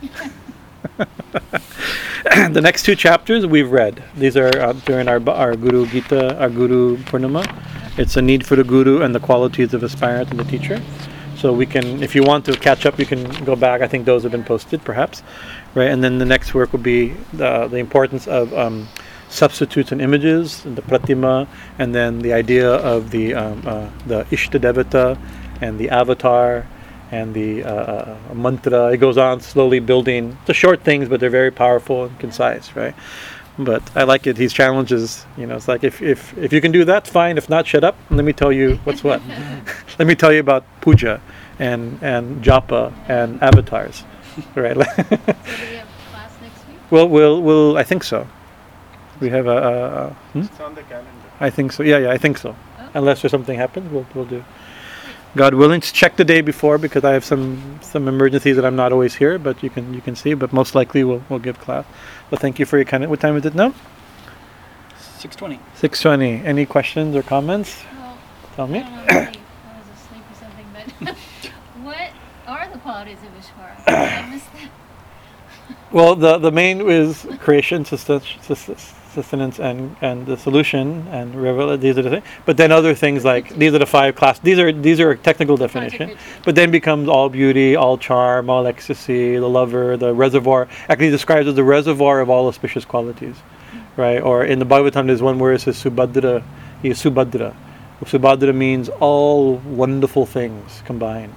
Speaker 1: the next two chapters we've read. These are uh, during our our Guru Gita, our Guru Purnima. It's a need for the Guru and the qualities of aspirant and the teacher. So we can, if you want to catch up, you can go back. I think those have been posted, perhaps, right? And then the next work will be the the importance of um, substitutes and images, the pratima, and then the idea of the um, uh, the Ishtadevata and the avatar and the uh, uh, mantra. It goes on slowly building. The short things, but they're very powerful and concise, right? But I like it. These challenges, you know, it's like if, if, if you can do that, fine. If not, shut up. And let me tell you what's what. let me tell you about puja and, and japa and avatars, right?
Speaker 3: So do we have class next week?
Speaker 1: well, we'll, we'll, I think so. We have a, a, a hmm?
Speaker 4: It's on the calendar.
Speaker 1: I think so. Yeah, yeah, I think so.
Speaker 3: Oh.
Speaker 1: Unless there's something happens, we'll, we'll do. God willing, just check the day before because I have some some emergencies that I'm not always here, but you can you can see. But most likely we'll we'll give class. So thank you for your kind. What time is it now?
Speaker 2: 620.
Speaker 1: Six twenty. Any questions or comments?
Speaker 3: Well,
Speaker 1: Tell
Speaker 3: I
Speaker 1: me.
Speaker 3: don't know if I I was asleep or something, but what are the qualities of Ishvara? I missed that.
Speaker 1: Well, the the main is creation, sustenance, sustenance, and and the solution and revel. These are the things. But then other things like these are the five class. These are these are a technical definition. But then becomes all beauty, all charm, all ecstasy, the lover, the reservoir. Actually describes as the reservoir of all auspicious qualities, right? Or in the Bhagavatam, there's one where it says Subhadra. He is Subhadra. Subhadra means all wonderful things combined,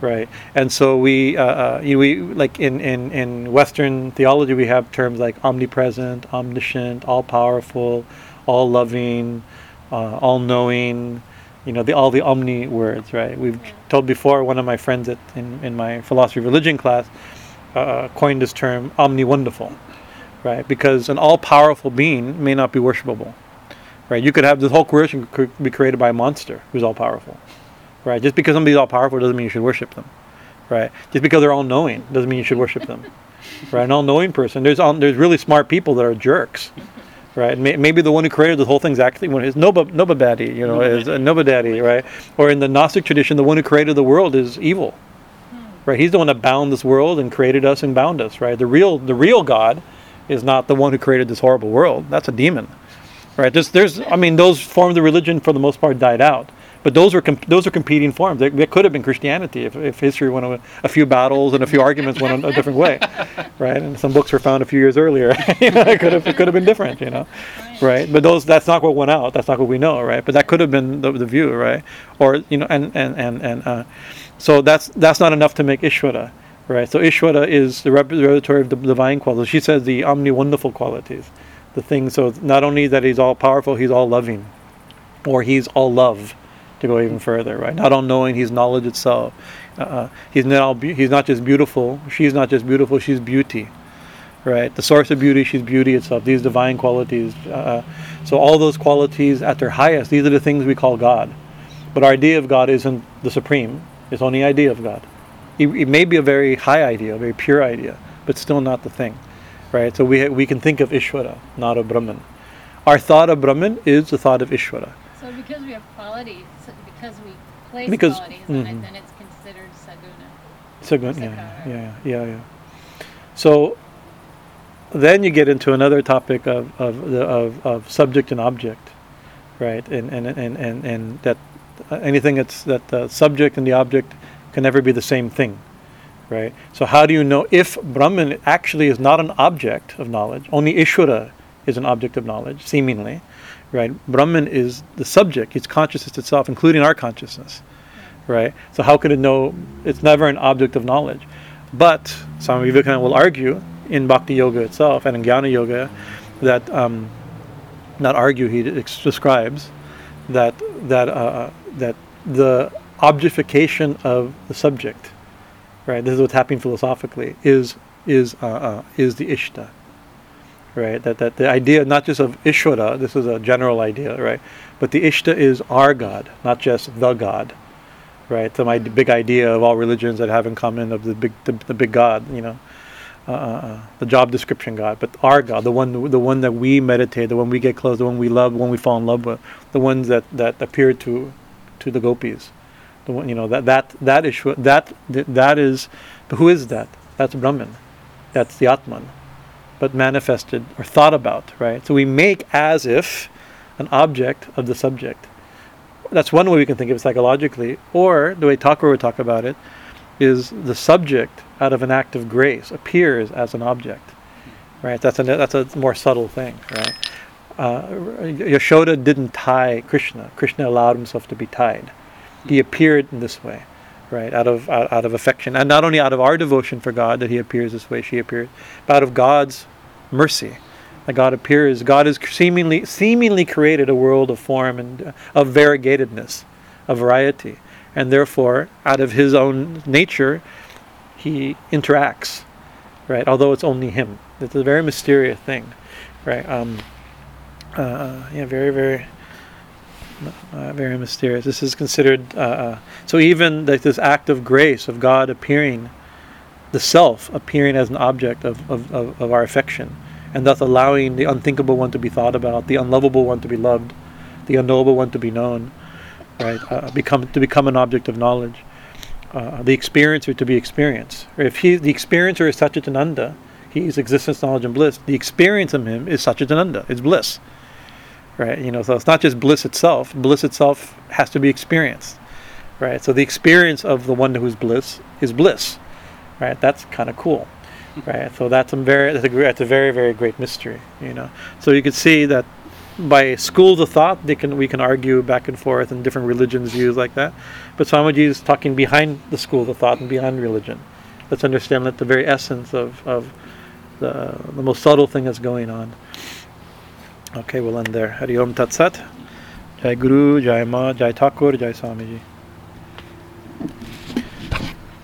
Speaker 1: right? And so we, uh, uh, you know, we like in, in in Western theology, we have terms like omnipresent, omniscient, all powerful, all loving, uh, all knowing you know the all the omni words right? We've told before one of my friends at, in, in my philosophy of religion class uh, coined this term omni wonderful right? Because an all-powerful being may not be worshipable right? You could have this whole creation could be created by a monster who's all-powerful right just because somebody's all-powerful doesn't mean you should worship them right just because they're all-knowing doesn't mean you should worship them right an all-knowing person there's all, there's really smart people that are jerks right? May, maybe the one who created the whole thing's actually one is Noba Nobodaddy, you know, is uh, Nobodaddy, right? Or in the Gnostic tradition, the one who created the world is evil, right? He's the one that bound this world and created us and bound us, right? The real the real God is not the one who created this horrible world. That's a demon, right? There's there's I mean those forms of religion for the most part died out. But those are comp- those are competing forms. They could have been Christianity if, if history went a, a few battles and a few arguments went a, a different way, right? And some books were found a few years earlier. you know, it could have it could have been different, you know, right? But those that's not what went out. That's not what we know, right? But that could have been the, the view, right? Or you know, and and and and uh, so that's that's not enough to make Ishvara, right? So Ishvara is the repository of the divine qualities. She says the omni wonderful qualities, the things. So not only that he's all powerful, he's all loving, or he's all love, to go even further, right? Not all knowing, he's knowledge itself. Uh, he's not be- he's not just beautiful. She's not just beautiful. She's beauty, right? The source of beauty. She's beauty itself. These divine qualities. Uh, so all those qualities at their highest. These are the things we call God. But our idea of God isn't the supreme. It's only idea of God. It, it may be a very high idea, a very pure idea, but still not the thing, right? So we ha- we can think of Ishvara, not of Brahman. Our thought of Brahman is the thought of Ishvara.
Speaker 3: So because we have qualities, place
Speaker 1: Because-
Speaker 3: qualities, then, it, then it's considered saguna.
Speaker 1: Saguna, yeah, yeah, yeah, yeah. So then you get into another topic of of the of, of subject and object, right? And and and and, and that uh, anything that's that the subject and the object can never be the same thing, right? So how do you know if Brahman actually is not an object of knowledge? Only Ishvara is an object of knowledge, seemingly, right? Brahman is the subject; it's consciousness itself, including our consciousness right? So how could it know? It's never an object of knowledge. But Swami Vivekananda will argue in Bhakti Yoga itself and in Jnana Yoga that um, not argue he describes that that uh, that the objectification of the subject, right? This is what's happening philosophically. Is is uh, uh, is the ishta, right? That that the idea not just of Ishvara. This is a general idea, right? But the ishta is our God, not just the God right? So my big idea of all religions that have in common of the big the, the big God, you know, uh, uh, the job description God, but our God, the one the one that we meditate, the one we get close, the one we love, the one we fall in love with, the ones that that appear to to the gopis, the one you know that that that that is that that is who is that? That's Brahman, that's the Atman, but manifested or thought about, right? So we make as if an object of the subject that's one way we can think of it psychologically. Or the way Thakur would talk about it is the subject out of an act of grace appears as an object. Right? That's a that's a more subtle thing. Right? Uh, Yashoda didn't tie Krishna. Krishna allowed himself to be tied. He appeared in this way, right? Out of out, out of affection, and not only out of our devotion for God that he appears this way, she appeared, but out of God's mercy that God appears. God has seemingly seemingly created a world of form and uh, of variegatedness, of variety, and therefore, out of His own nature, He interacts, right? Although it's only Him. It's a very mysterious thing, right? Um, uh, yeah, very, very. Uh, very mysterious. This is considered uh, uh, so. Even like this act of grace of God appearing, the self appearing as an object of, of, of, of our affection, and thus allowing the unthinkable one to be thought about, the unlovable one to be loved, the unknowable one to be known, right? Uh, become to become an object of knowledge, uh, the experiencer to be experienced. If he, the experiencer is Satchitananda, he is existence, knowledge, and bliss. The experience of him is Satchitananda, it's bliss, right? You know, so it's not just bliss itself. Bliss itself has to be experienced, right? So the experience of the one who's bliss is bliss, right? That's kind of cool right? So that's a very that's a, that's a very very great mystery, you know. So you can see that by schools of thought, they can we can argue back and forth and different religions views like that. But Swamiji is talking behind the schools of thought and behind religion. Let's understand that the very essence of, of the the most subtle thing that's going on. Okay, we'll end there. Hari Om Tat Sat. Jai Guru, Jai Ma, Jai Thakur, Jai Swamiji.